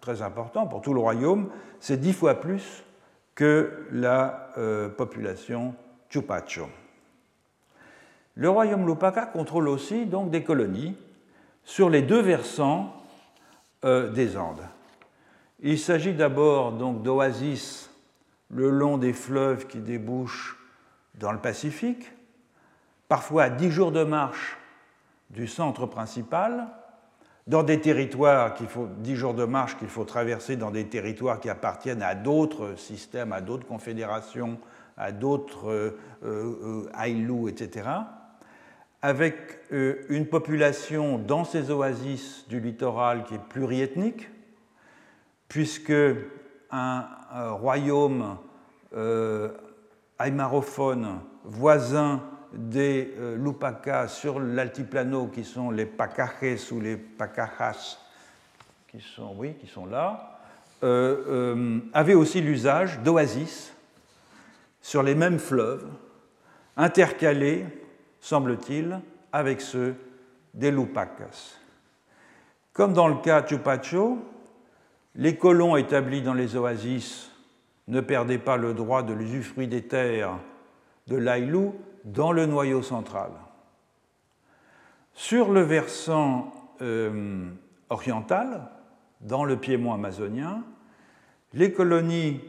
très important pour tout le royaume. C'est dix fois plus que la euh, population Chupacho. Le royaume Lupaca contrôle aussi donc des colonies sur les deux versants euh, des Andes. Il s'agit d'abord donc d'oasis le long des fleuves qui débouchent dans le Pacifique, parfois à 10 jours de marche du centre principal, dans des territoires qu'il faut, dix jours de marche qu'il faut traverser dans des territoires qui appartiennent à d'autres systèmes, à d'autres confédérations, à d'autres euh, euh etc., avec euh, une population dans ces oasis du littoral qui est pluriethnique, puisque un, royaume euh, aymarophone voisin des euh, Lupaca sur l'altiplano, qui sont les Pacajes ou les Pacajas, qui sont, là, euh, euh, avaient aussi l'usage d'oasis sur les mêmes fleuves, intercalés, semble-t-il, avec ceux des Lupacas. Comme dans le cas Chupacho, les colons établis dans les oasis ne perdaient pas le droit de l'usufruit des terres de l'Ailou dans le noyau central. Sur le versant euh, oriental, dans le piémont amazonien, les colonies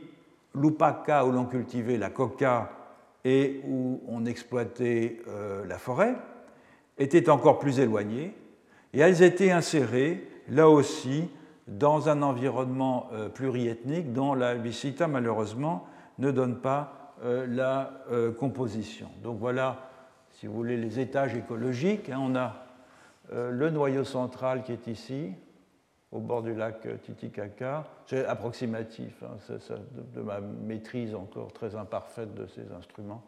Lupaca où l'on cultivait la coca et où on exploitait euh, la forêt étaient encore plus éloignées et elles étaient insérées là aussi dans un environnement euh, pluriethnique dont la visita malheureusement ne donne pas euh, la euh, composition. Donc voilà, si vous voulez, les étages écologiques. Hein. on a le noyau central qui est ici, au bord du lac Titicaca. C'est approximatif, hein, de, ma maîtrise encore très imparfaite de ces instruments.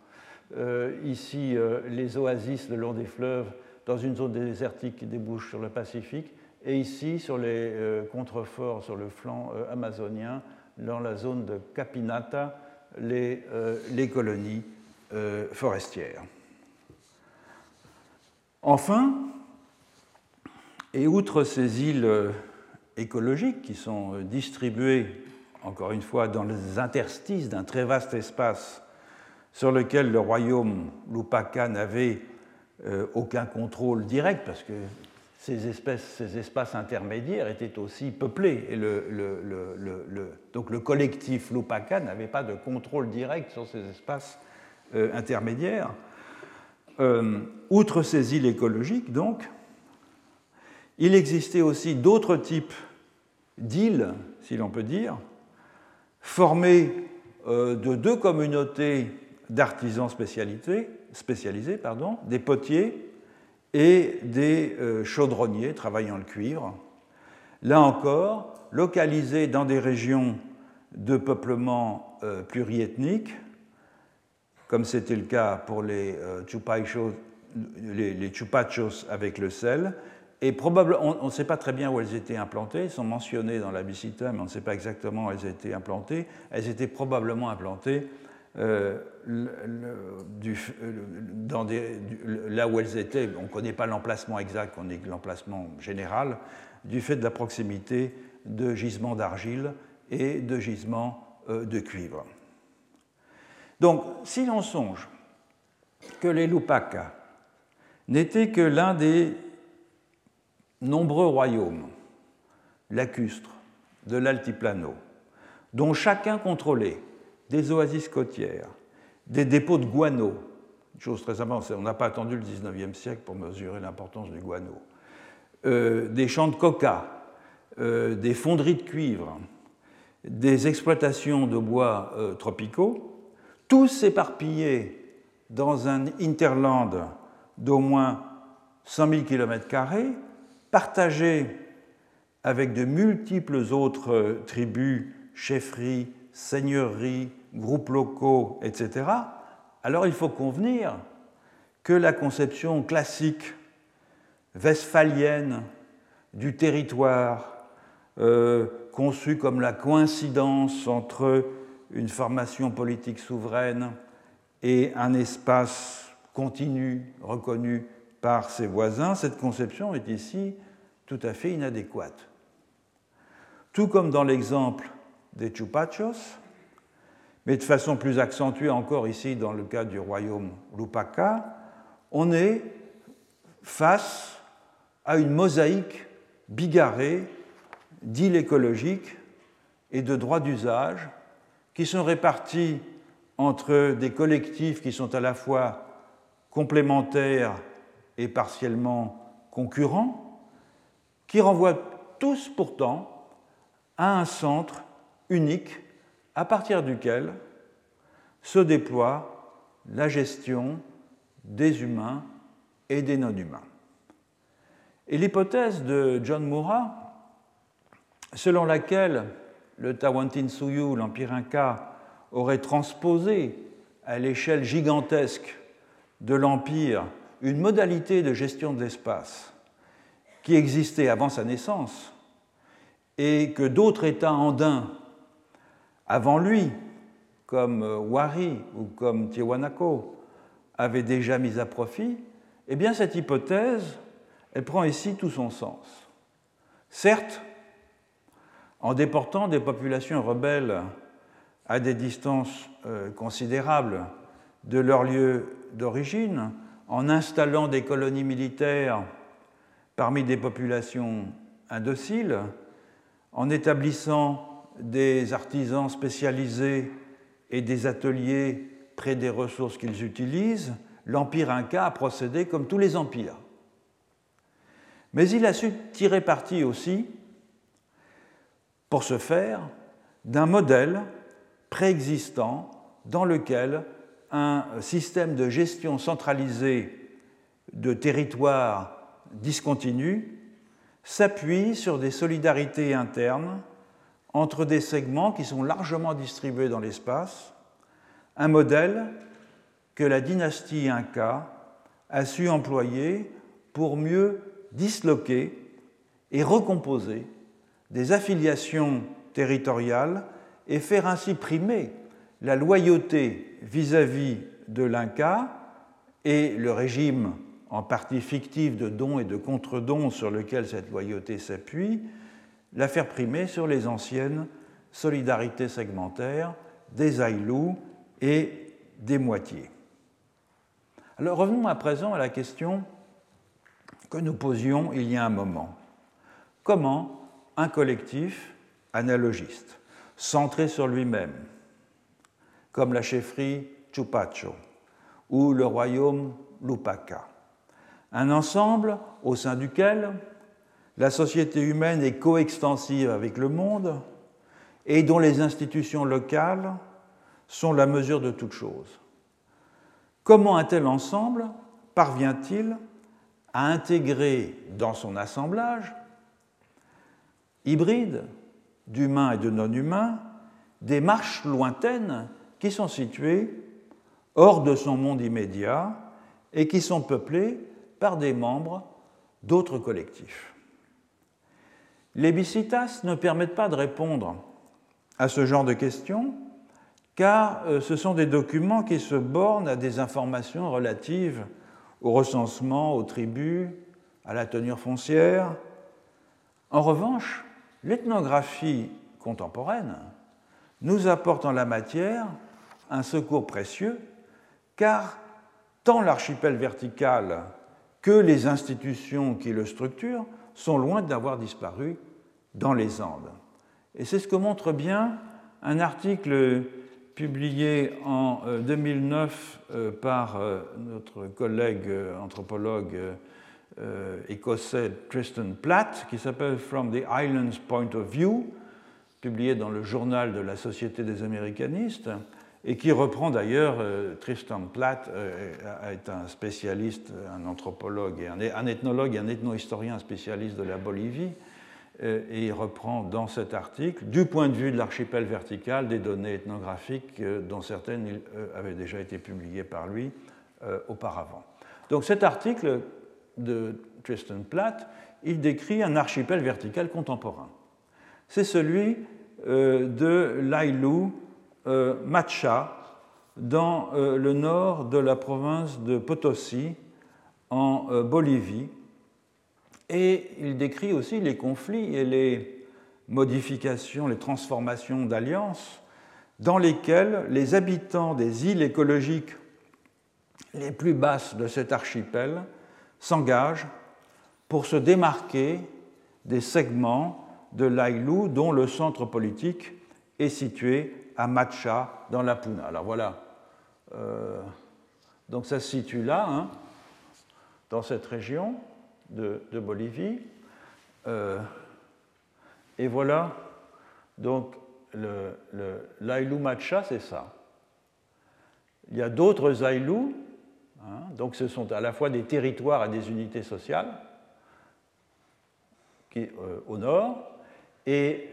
ici, les oasis le long des fleuves, dans une zone désertique qui débouche sur le Pacifique, et ici sur les euh, contreforts sur le flanc euh, amazonien, dans la zone de Capinata, les, les colonies forestières. Enfin, et outre ces îles écologiques qui sont distribuées, encore une fois, dans les interstices d'un très vaste espace sur lequel le royaume Lupaka n'avait euh, aucun contrôle direct, parce que ces, espèces, ces espaces intermédiaires étaient aussi peuplés. Le, donc le collectif Lupaka n'avait pas de contrôle direct sur ces espaces euh, intermédiaires. Euh, outre ces îles écologiques, donc, il existait aussi d'autres types d'îles, si l'on peut dire, formées de deux communautés d'artisans spécialisés, des potiers et des euh, chaudronniers travaillant le cuivre. Là encore, localisés dans des régions de peuplement euh, pluriethnique, comme c'était le cas pour les, euh, chupachos avec le sel, et probablement, on ne sait pas très bien où elles étaient implantées, elles sont mentionnées dans la Bicita, mais on ne sait pas exactement où elles étaient implantées. Elles étaient probablement implantées là où elles étaient, on ne connaît pas l'emplacement exact, on est l'emplacement général, du fait de la proximité de gisements d'argile et de gisements euh, de cuivre. Donc, si l'on songe que les Lupaka n'étaient que l'un des nombreux royaumes lacustres de l'altiplano, dont chacun contrôlait des oasis côtières, des dépôts de guano, chose très importante, on n'a pas attendu le 19e siècle pour mesurer l'importance du guano, euh, des champs de coca, euh, des fonderies de cuivre, des exploitations de bois euh, tropicaux, tous éparpillés dans un interland d'au moins 100 000 km, partagés avec de multiples autres tribus, chefferies, seigneuries, groupes locaux, etc., alors il faut convenir que la conception classique westphalienne du territoire, euh, conçue comme la coïncidence entre une formation politique souveraine et un espace continu reconnu par ses voisins, cette conception est ici tout à fait inadéquate. Tout comme dans l'exemple des Chupachos, mais de façon plus accentuée encore ici dans le cas du royaume Lupaka, on est face à une mosaïque bigarrée d'îles écologiques et de droits d'usage qui sont répartis entre des collectifs qui sont à la fois complémentaires et partiellement concurrents, qui renvoient tous pourtant à un centre unique à partir duquel se déploie la gestion des humains et des non-humains. Et l'hypothèse de John Moura, selon laquelle le Tawantinsuyu, l'Empire Inca, aurait transposé à l'échelle gigantesque de l'Empire une modalité de gestion de l'espace qui existait avant sa naissance et que d'autres États andins avant lui, comme euh, Wari ou comme Tiwanaku, avaient déjà mis à profit, eh bien cette hypothèse, elle prend ici tout son sens. Certes, en déportant des populations rebelles à des distances euh, considérables de leur lieu d'origine, en installant des colonies militaires parmi des populations indociles, en établissant des artisans spécialisés et des ateliers près des ressources qu'ils utilisent, l'Empire inca a procédé comme tous les empires. Mais il a su tirer parti aussi, pour ce faire, d'un modèle préexistant dans lequel un système de gestion centralisée de territoires discontinus s'appuie sur des solidarités internes entre des segments qui sont largement distribués dans l'espace, un modèle que la dynastie Inca a su employer pour mieux disloquer et recomposer des affiliations territoriales et faire ainsi primer la loyauté vis-à-vis de l'Inca et le régime en partie fictif de dons et de contre-dons sur lequel cette loyauté s'appuie, la faire primer sur les anciennes solidarités segmentaires des Aïlous et des moitiés. Alors revenons à présent à la question que nous posions il y a un moment. Comment un collectif analogiste, centré sur lui-même, comme la chefferie Chupacho ou le royaume Lupaca, un ensemble au sein duquel la société humaine est coextensive avec le monde et dont les institutions locales sont la mesure de toute chose. Comment un tel ensemble parvient-il à intégrer dans son assemblage, hybride d'humains et de non-humains, des marches lointaines qui sont situées hors de son monde immédiat et qui sont peuplées par des membres d'autres collectifs? Les bicitas ne permettent pas de répondre à ce genre de questions car euh, ce sont des documents qui se bornent à des informations relatives au recensement, aux tribus, à la tenure foncière. En revanche, l'ethnographie contemporaine nous apporte en la matière un secours précieux, car tant l'archipel vertical que les institutions qui le structurent sont loin d'avoir disparu dans les Andes. Et c'est ce que montre bien un article publié en 2009 euh, euh, par euh, notre collègue anthropologue écossais Tristan Platt, qui s'appelle From the Island's Point of View, publié dans le journal de la Société des Américanistes, et qui reprend d'ailleurs, Tristan Platt est un spécialiste, un anthropologue, et un ethnologue et un ethnohistorien spécialiste de la Bolivie, euh, et il reprend dans cet article, du point de vue de l'archipel vertical, des données ethnographiques euh, dont certaines euh, avaient déjà été publiées par lui auparavant. Donc cet article de Tristan Platt, il décrit un archipel vertical contemporain. C'est celui de l'Ailou Macha, dans le nord de la province de Potosi, en Bolivie, et il décrit aussi les conflits et les modifications, les transformations d'alliances dans lesquelles les habitants des îles écologiques les plus basses de cet archipel s'engagent pour se démarquer des segments de l'Ailou dont le centre politique est situé à Macha dans la Puna. Alors voilà, euh, donc ça se situe là, hein, dans cette région de, Bolivie. Euh, et voilà, donc l'Ailou Macha, c'est ça. Il y a d'autres Ailou, hein, donc ce sont à la fois des territoires et des unités sociales qui, euh, au nord, et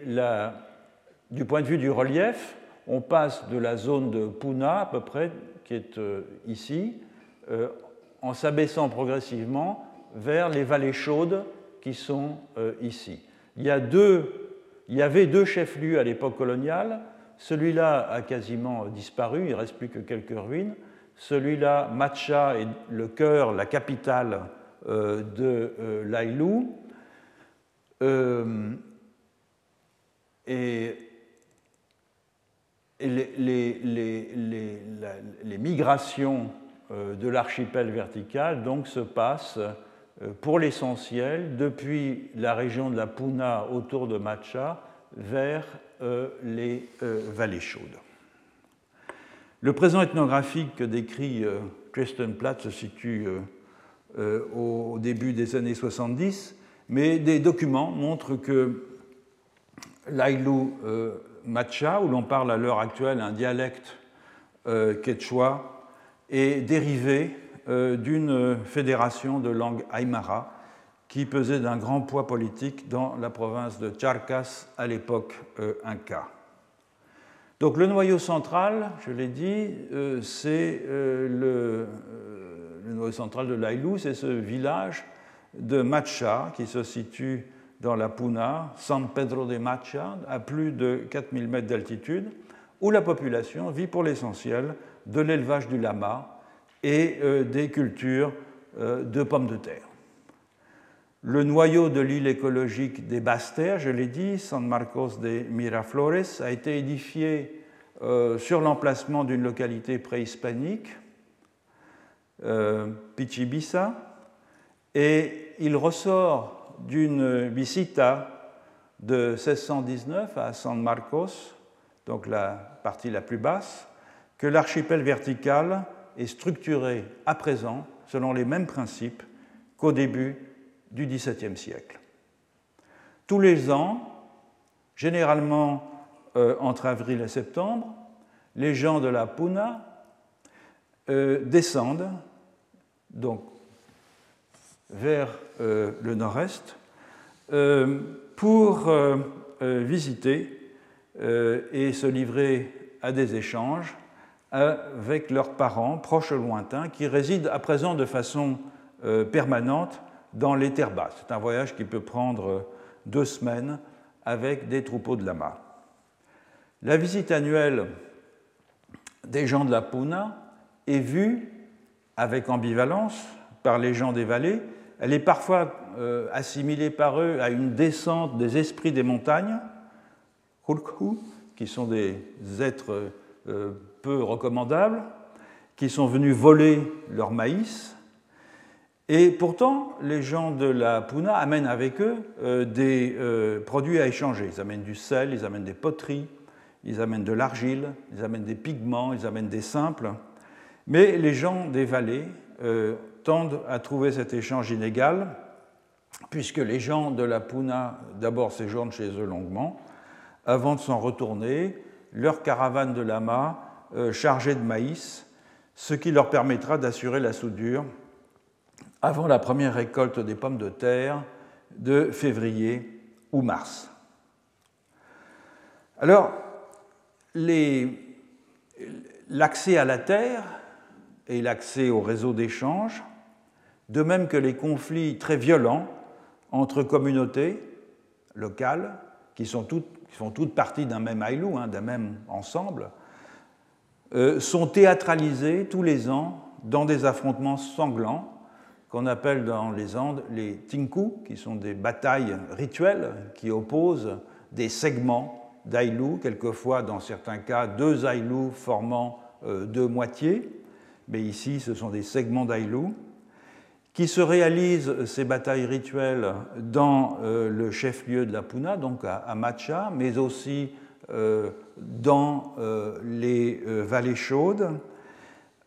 du point de vue du relief, on passe de la zone de Puna, à peu près, qui est euh, ici, en s'abaissant progressivement vers les vallées chaudes qui sont euh, ici. Il y, a deux, il y avait deux chefs-lieux à l'époque coloniale. Celui-là a quasiment disparu, il ne reste plus que quelques ruines. Celui-là, Macha, est le cœur, la capitale euh, de euh, l'Ailou. et, les, migrations de l'archipel vertical donc, se passent euh, pour l'essentiel depuis la région de la Puna autour de Macha vers euh, les euh, vallées chaudes. Le présent ethnographique que décrit Kristen Platt se situe au début des années 70, mais des documents montrent que l'Ailou Macha, où l'on parle à l'heure actuelle un dialecte quechua, est dérivé euh, d'une fédération de langue aymara qui pesait d'un grand poids politique dans la province de Charcas à l'époque euh, inca. Donc le noyau central, je l'ai dit, euh, c'est le, noyau central de l'Ailou, c'est ce village de Macha qui se situe dans la Puna, San Pedro de Macha, à plus de 4000 mètres d'altitude, où la population vit pour l'essentiel de l'élevage du lama et euh, des cultures euh, de pommes de terre. Le noyau de l'île écologique des Basses-Terres, je l'ai dit, San Marcos de Miraflores, a été édifié euh, sur l'emplacement d'une localité préhispanique, Pichibisa, et il ressort d'une visita de 1619 à San Marcos, donc la partie la plus basse, que l'archipel vertical est structuré à présent selon les mêmes principes qu'au début du XVIIe siècle. Tous les ans, généralement euh, entre avril et septembre, les gens de la Puna euh, descendent donc vers euh, le nord-est pour visiter et se livrer à des échanges avec leurs parents, proches ou lointains, qui résident à présent de façon euh, permanente dans les terres basses. C'est un voyage qui peut prendre euh, deux semaines avec des troupeaux de lamas. La visite annuelle des gens de la Puna est vue avec ambivalence par les gens des vallées. Elle est parfois euh, assimilée par eux à une descente des esprits des montagnes, qui sont des êtres peu recommandables, qui sont venus voler leur maïs. Et pourtant, les gens de la Puna amènent avec eux euh, des euh, produits à échanger. Ils amènent du sel, ils amènent des poteries, ils amènent de l'argile, ils amènent des pigments, ils amènent des simples. Mais les gens des vallées euh, tendent à trouver cet échange inégal, puisque les gens de la Puna d'abord séjournent chez eux longuement, avant de s'en retourner, leur caravane de lama euh, chargés de maïs, ce qui leur permettra d'assurer la soudure avant la première récolte des pommes de terre de février ou mars. Alors, l'accès à la terre et l'accès au réseau d'échange, de même que les conflits très violents entre communautés locales, qui, sont toutes, font toutes partie d'un même aïlou, hein, d'un même ensemble, euh, sont théâtralisés tous les ans dans des affrontements sanglants qu'on appelle dans les Andes les tinku, qui sont des batailles rituelles qui opposent des segments d'aïlou, quelquefois dans certains cas deux aïlous formant euh, deux moitiés, mais ici ce sont des segments d'aïlou, qui se réalisent ces batailles rituelles dans euh, le chef-lieu de la Puna, donc à Macha, mais aussi euh, dans euh, les vallées chaudes.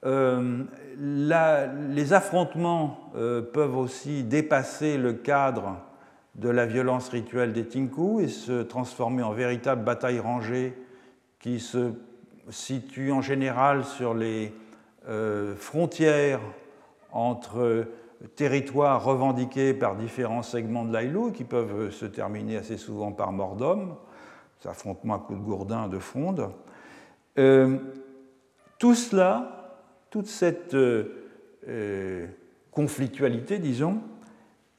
les affrontements peuvent aussi dépasser le cadre de la violence rituelle des Tinku et se transformer en véritable bataille rangée qui se situe en général sur les frontières entre territoires revendiqués par différents segments de l'Aïlou qui peuvent se terminer assez souvent par mort d'homme affrontements à coups de gourdin, de fronde. Euh, tout cela, toute cette euh, euh, conflictualité, disons,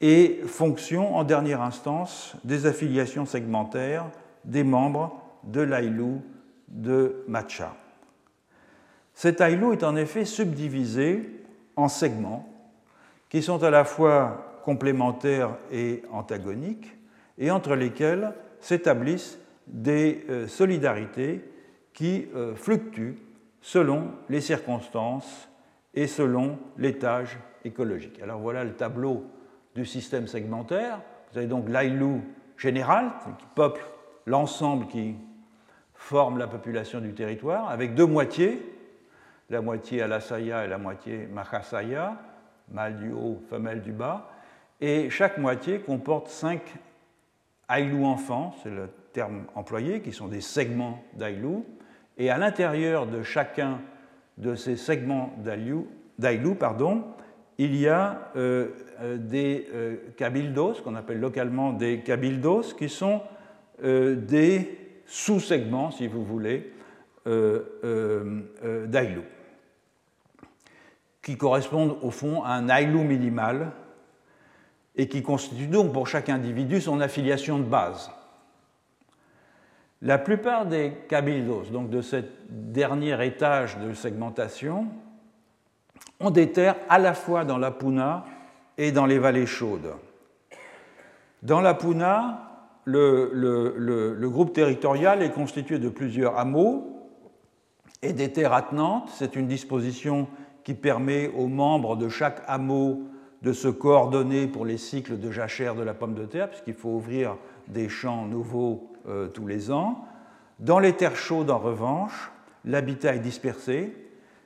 est fonction, en dernière instance, des affiliations segmentaires des membres de l'Aïlou de Matcha. Cet Aïlou est en effet subdivisé en segments qui sont à la fois complémentaires et antagoniques, et entre lesquels s'établissent des euh, solidarités qui euh, fluctuent selon les circonstances et selon l'étage écologique. Alors voilà le tableau du système segmentaire. Vous avez donc l'Aïlou général, qui peuple l'ensemble qui forme la population du territoire, avec deux moitiés, la moitié Alasaya et la moitié Mahasaya, mâle du haut, femelle du bas, et chaque moitié comporte cinq Aïlou enfants, c'est le termes employés, qui sont des segments d'Ailou, et à l'intérieur de chacun de ces segments d'Ailou, pardon, il y a euh, euh, des euh, cabildos, qu'on appelle localement des cabildos, qui sont des sous-segments, si vous voulez, d'Ailou, qui correspondent au fond à un Ailou minimal et qui constitue donc pour chaque individu son affiliation de base. La plupart des cabildos, donc de ce dernier étage de segmentation, ont des terres à la fois dans la Puna et dans les vallées chaudes. Dans la Puna, le, le, groupe territorial est constitué de plusieurs hameaux et des terres attenantes. C'est une disposition qui permet aux membres de chaque hameau de se coordonner pour les cycles de jachère de la pomme de terre, puisqu'il faut ouvrir des champs nouveaux euh, tous les ans. Dans les terres chaudes, en revanche, l'habitat est dispersé.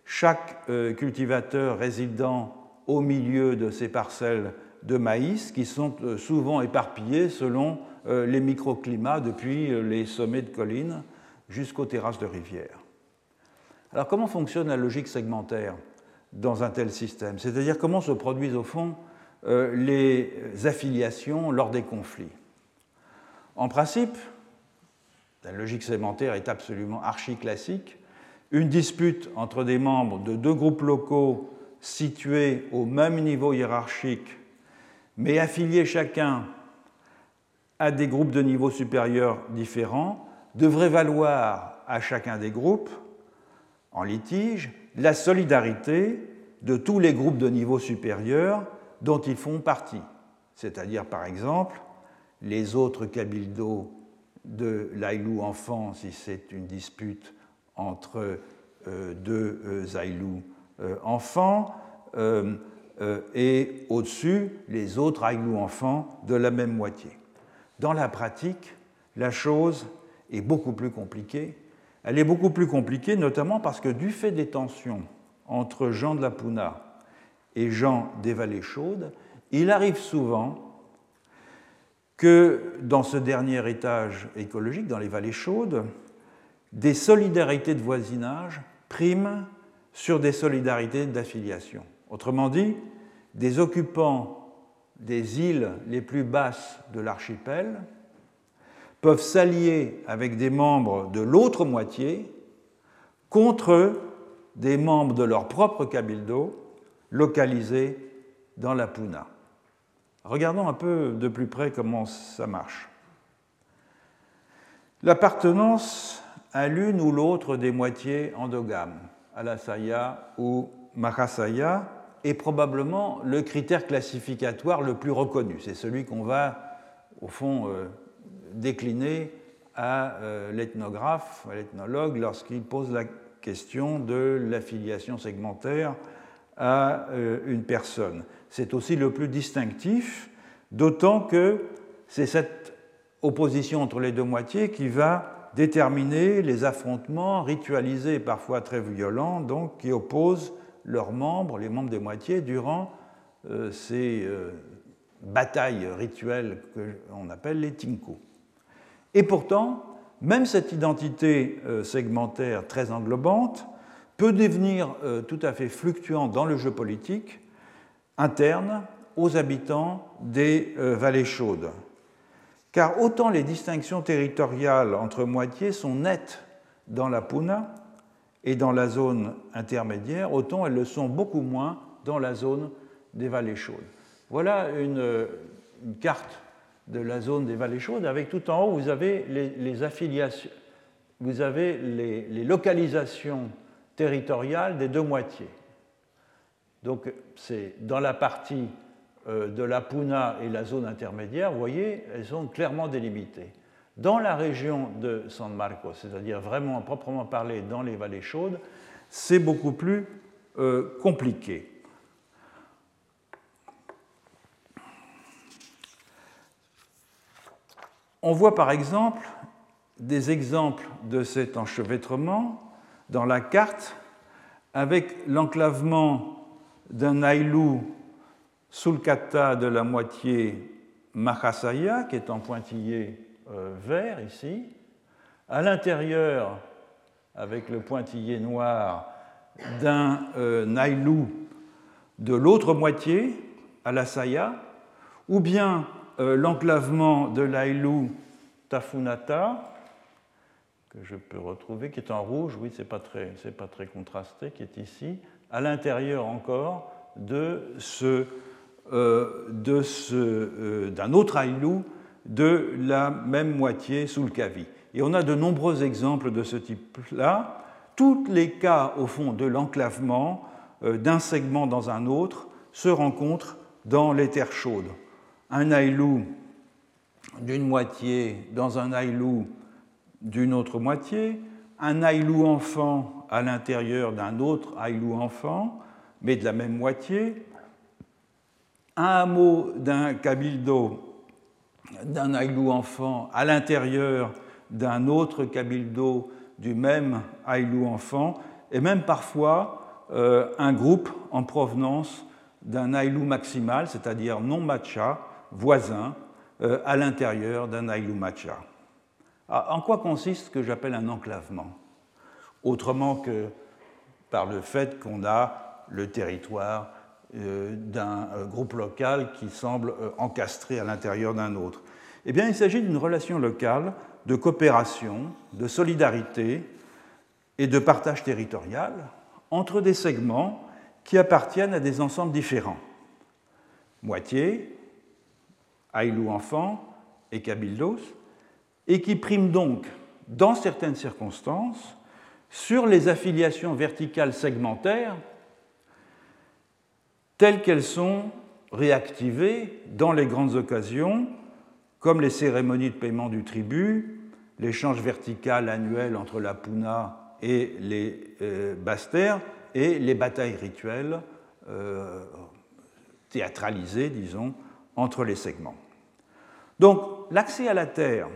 Chaque euh, cultivateur résidant au milieu de ces parcelles de maïs, qui sont euh, souvent éparpillées selon les microclimats, depuis les sommets de collines jusqu'aux terrasses de rivières. Alors comment fonctionne la logique segmentaire? Dans un tel système C'est-à-dire comment se produisent au fond euh, les affiliations lors des conflits. En principe, la logique sémentaire est absolument archi-classique. Une dispute entre des membres de deux groupes locaux situés au même niveau hiérarchique, mais affiliés chacun à des groupes de niveau supérieur différents, devrait valoir à chacun des groupes, en litige, la solidarité de tous les groupes de niveau supérieur dont ils font partie, c'est-à-dire par exemple les autres cabildos de l'Aïlou enfant si c'est une dispute entre euh, deux euh, Aïlou euh, enfants, et au-dessus les autres Aïlou enfants de la même moitié. Dans la pratique, la chose est beaucoup plus compliquée. Elle est beaucoup plus compliquée notamment parce que du fait des tensions entre Jean de la Puna et Jean des Vallées Chaudes, il arrive souvent que dans ce dernier étage écologique, dans les vallées chaudes, des solidarités de voisinage priment sur des solidarités d'affiliation. Autrement dit, des occupants des îles les plus basses de l'archipel peuvent s'allier avec des membres de l'autre moitié contre des membres de leur propre cabildo localisés dans la Puna. Regardons un peu de plus près comment ça marche. L'appartenance à l'une ou l'autre des moitiés endogames, Alasaya ou Mahasaya, est probablement le critère classificatoire le plus reconnu. C'est celui qu'on va, au fond, euh, décliner à euh, l'ethnographe, à l'ethnologue, lorsqu'il pose la question de l'affiliation segmentaire à euh, une personne. C'est aussi le plus distinctif, d'autant que c'est cette opposition entre les deux moitiés qui va déterminer les affrontements ritualisés, parfois très violents, donc qui opposent leurs membres, les membres des moitiés, durant euh, ces batailles rituelles qu'on appelle les tinku. Et pourtant, même cette identité segmentaire très englobante peut devenir euh, tout à fait fluctuant dans le jeu politique interne aux habitants des euh, vallées chaudes. Car autant les distinctions territoriales entre moitiés sont nettes dans la Puna et dans la zone intermédiaire, autant elles le sont beaucoup moins dans la zone des vallées chaudes. Voilà une, carte de la zone des vallées chaudes avec tout en haut, vous avez les, affiliations, vous avez les localisations territoriale des deux moitiés. Donc c'est dans la partie euh, de la Puna et la zone intermédiaire, vous voyez, elles sont clairement délimitées. Dans la région de San Marcos, c'est-à-dire vraiment proprement parlé dans les vallées chaudes, c'est beaucoup plus euh, compliqué. On voit par exemple des exemples de cet enchevêtrement dans la carte avec l'enclavement d'un Ailou Sulcata de la moitié Mahasaya, qui est en pointillé euh, vert ici, à l'intérieur, avec le pointillé noir, d'un euh, de l'autre moitié, à la Saya, ou bien euh, l'enclavement de l'Ailou Tafunata, que je peux retrouver, qui est en rouge, oui, c'est pas très, pas très contrasté, qui est ici, à l'intérieur encore de ce d'un autre Ailou de la même moitié sous le Kavi. Et on a de nombreux exemples de ce type-là. Tous les cas, au fond, de l'enclavement d'un segment dans un autre se rencontrent dans les terres chaudes. Un Ailou d'une moitié dans un aïlou d'une autre moitié, un aïlou enfant à l'intérieur d'un autre aïlou enfant, mais de la même moitié, un hameau d'un cabildo d'un aïlou enfant à l'intérieur d'un autre cabildo du même aïlou enfant, et même parfois euh, un groupe en provenance d'un aïlou maximal, c'est-à-dire non matcha, voisin, euh, à l'intérieur d'un Ailumacha. Ah, en quoi consiste ce que j'appelle un enclavement? Autrement que par le fait qu'on a le territoire euh, d'un euh, groupe local qui semble encastré à l'intérieur d'un autre. Eh bien, il s'agit d'une relation locale de coopération, de solidarité et de partage territorial entre des segments qui appartiennent à des ensembles différents. Moitié, Aïlou enfant et Kabildos, et qui prime donc, dans certaines circonstances, sur les affiliations verticales segmentaires telles qu'elles sont réactivées dans les grandes occasions, comme les cérémonies de paiement du tribut, l'échange vertical annuel entre la Puna et les euh, Bastères, et les batailles rituelles euh, théâtralisées, disons, entre les segments. Donc l'accès à la Terre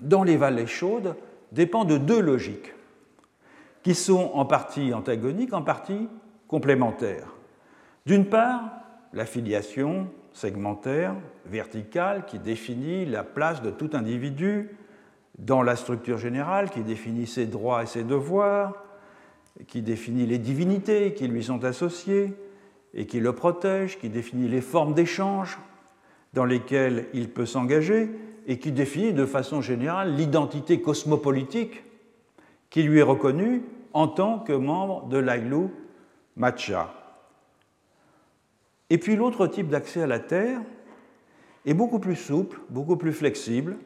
dans les vallées chaudes dépend de deux logiques qui sont en partie antagoniques, en partie complémentaires. D'une part, la filiation segmentaire, verticale, qui définit la place de tout individu dans la structure générale, qui définit ses droits et ses devoirs, qui définit les divinités qui lui sont associées, et qui le protège, qui définit les formes d'échange dans lesquelles il peut s'engager et qui définit de façon générale l'identité cosmopolitique qui lui est reconnue en tant que membre de l'Ailou Matcha. Et puis l'autre type d'accès à la Terre est beaucoup plus souple, beaucoup plus flexible,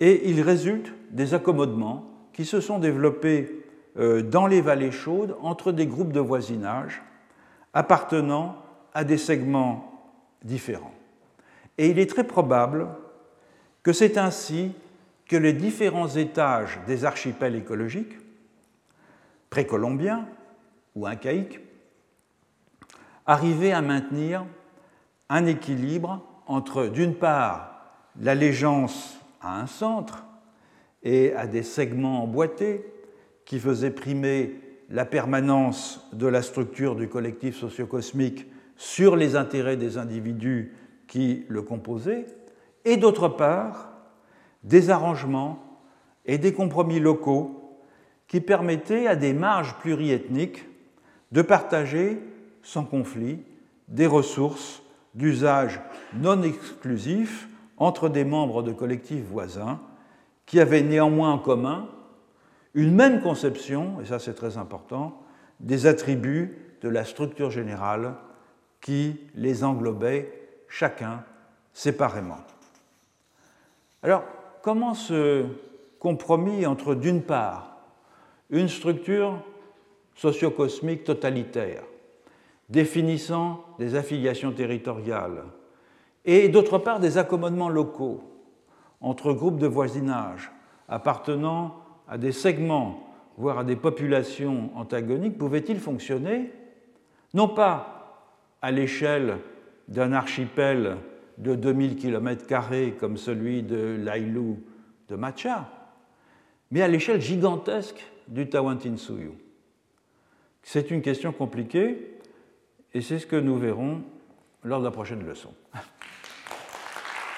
et il résulte des accommodements qui se sont développés euh, dans les vallées chaudes entre des groupes de voisinage appartenant à des segments différents. Et il est très probable que c'est ainsi que les différents étages des archipels écologiques, précolombiens ou incaïques, arrivaient à maintenir un équilibre entre, d'une part, l'allégeance à un centre et à des segments emboîtés qui faisaient primer la permanence de la structure du collectif sociocosmique sur les intérêts des individus qui le composaient, et d'autre part, des arrangements et des compromis locaux qui permettaient à des marges pluriethniques de partager sans conflit des ressources d'usage non exclusif entre des membres de collectifs voisins qui avaient néanmoins en commun une même conception, et ça c'est très important, des attributs de la structure générale qui les englobait chacun séparément. Alors, comment ce compromis entre, d'une part, une structure sociocosmique totalitaire, définissant des affiliations territoriales, et d'autre part des accommodements locaux entre groupes de voisinage appartenant à des segments, voire à des populations antagoniques, pouvait-il fonctionner? Non pas à l'échelle d'un archipel de 2000 km comme celui de l'Ailou de Macha, mais à l'échelle gigantesque du Tawantinsuyu. C'est une question compliquée et c'est ce que nous verrons lors de la prochaine leçon. [LAUGHS]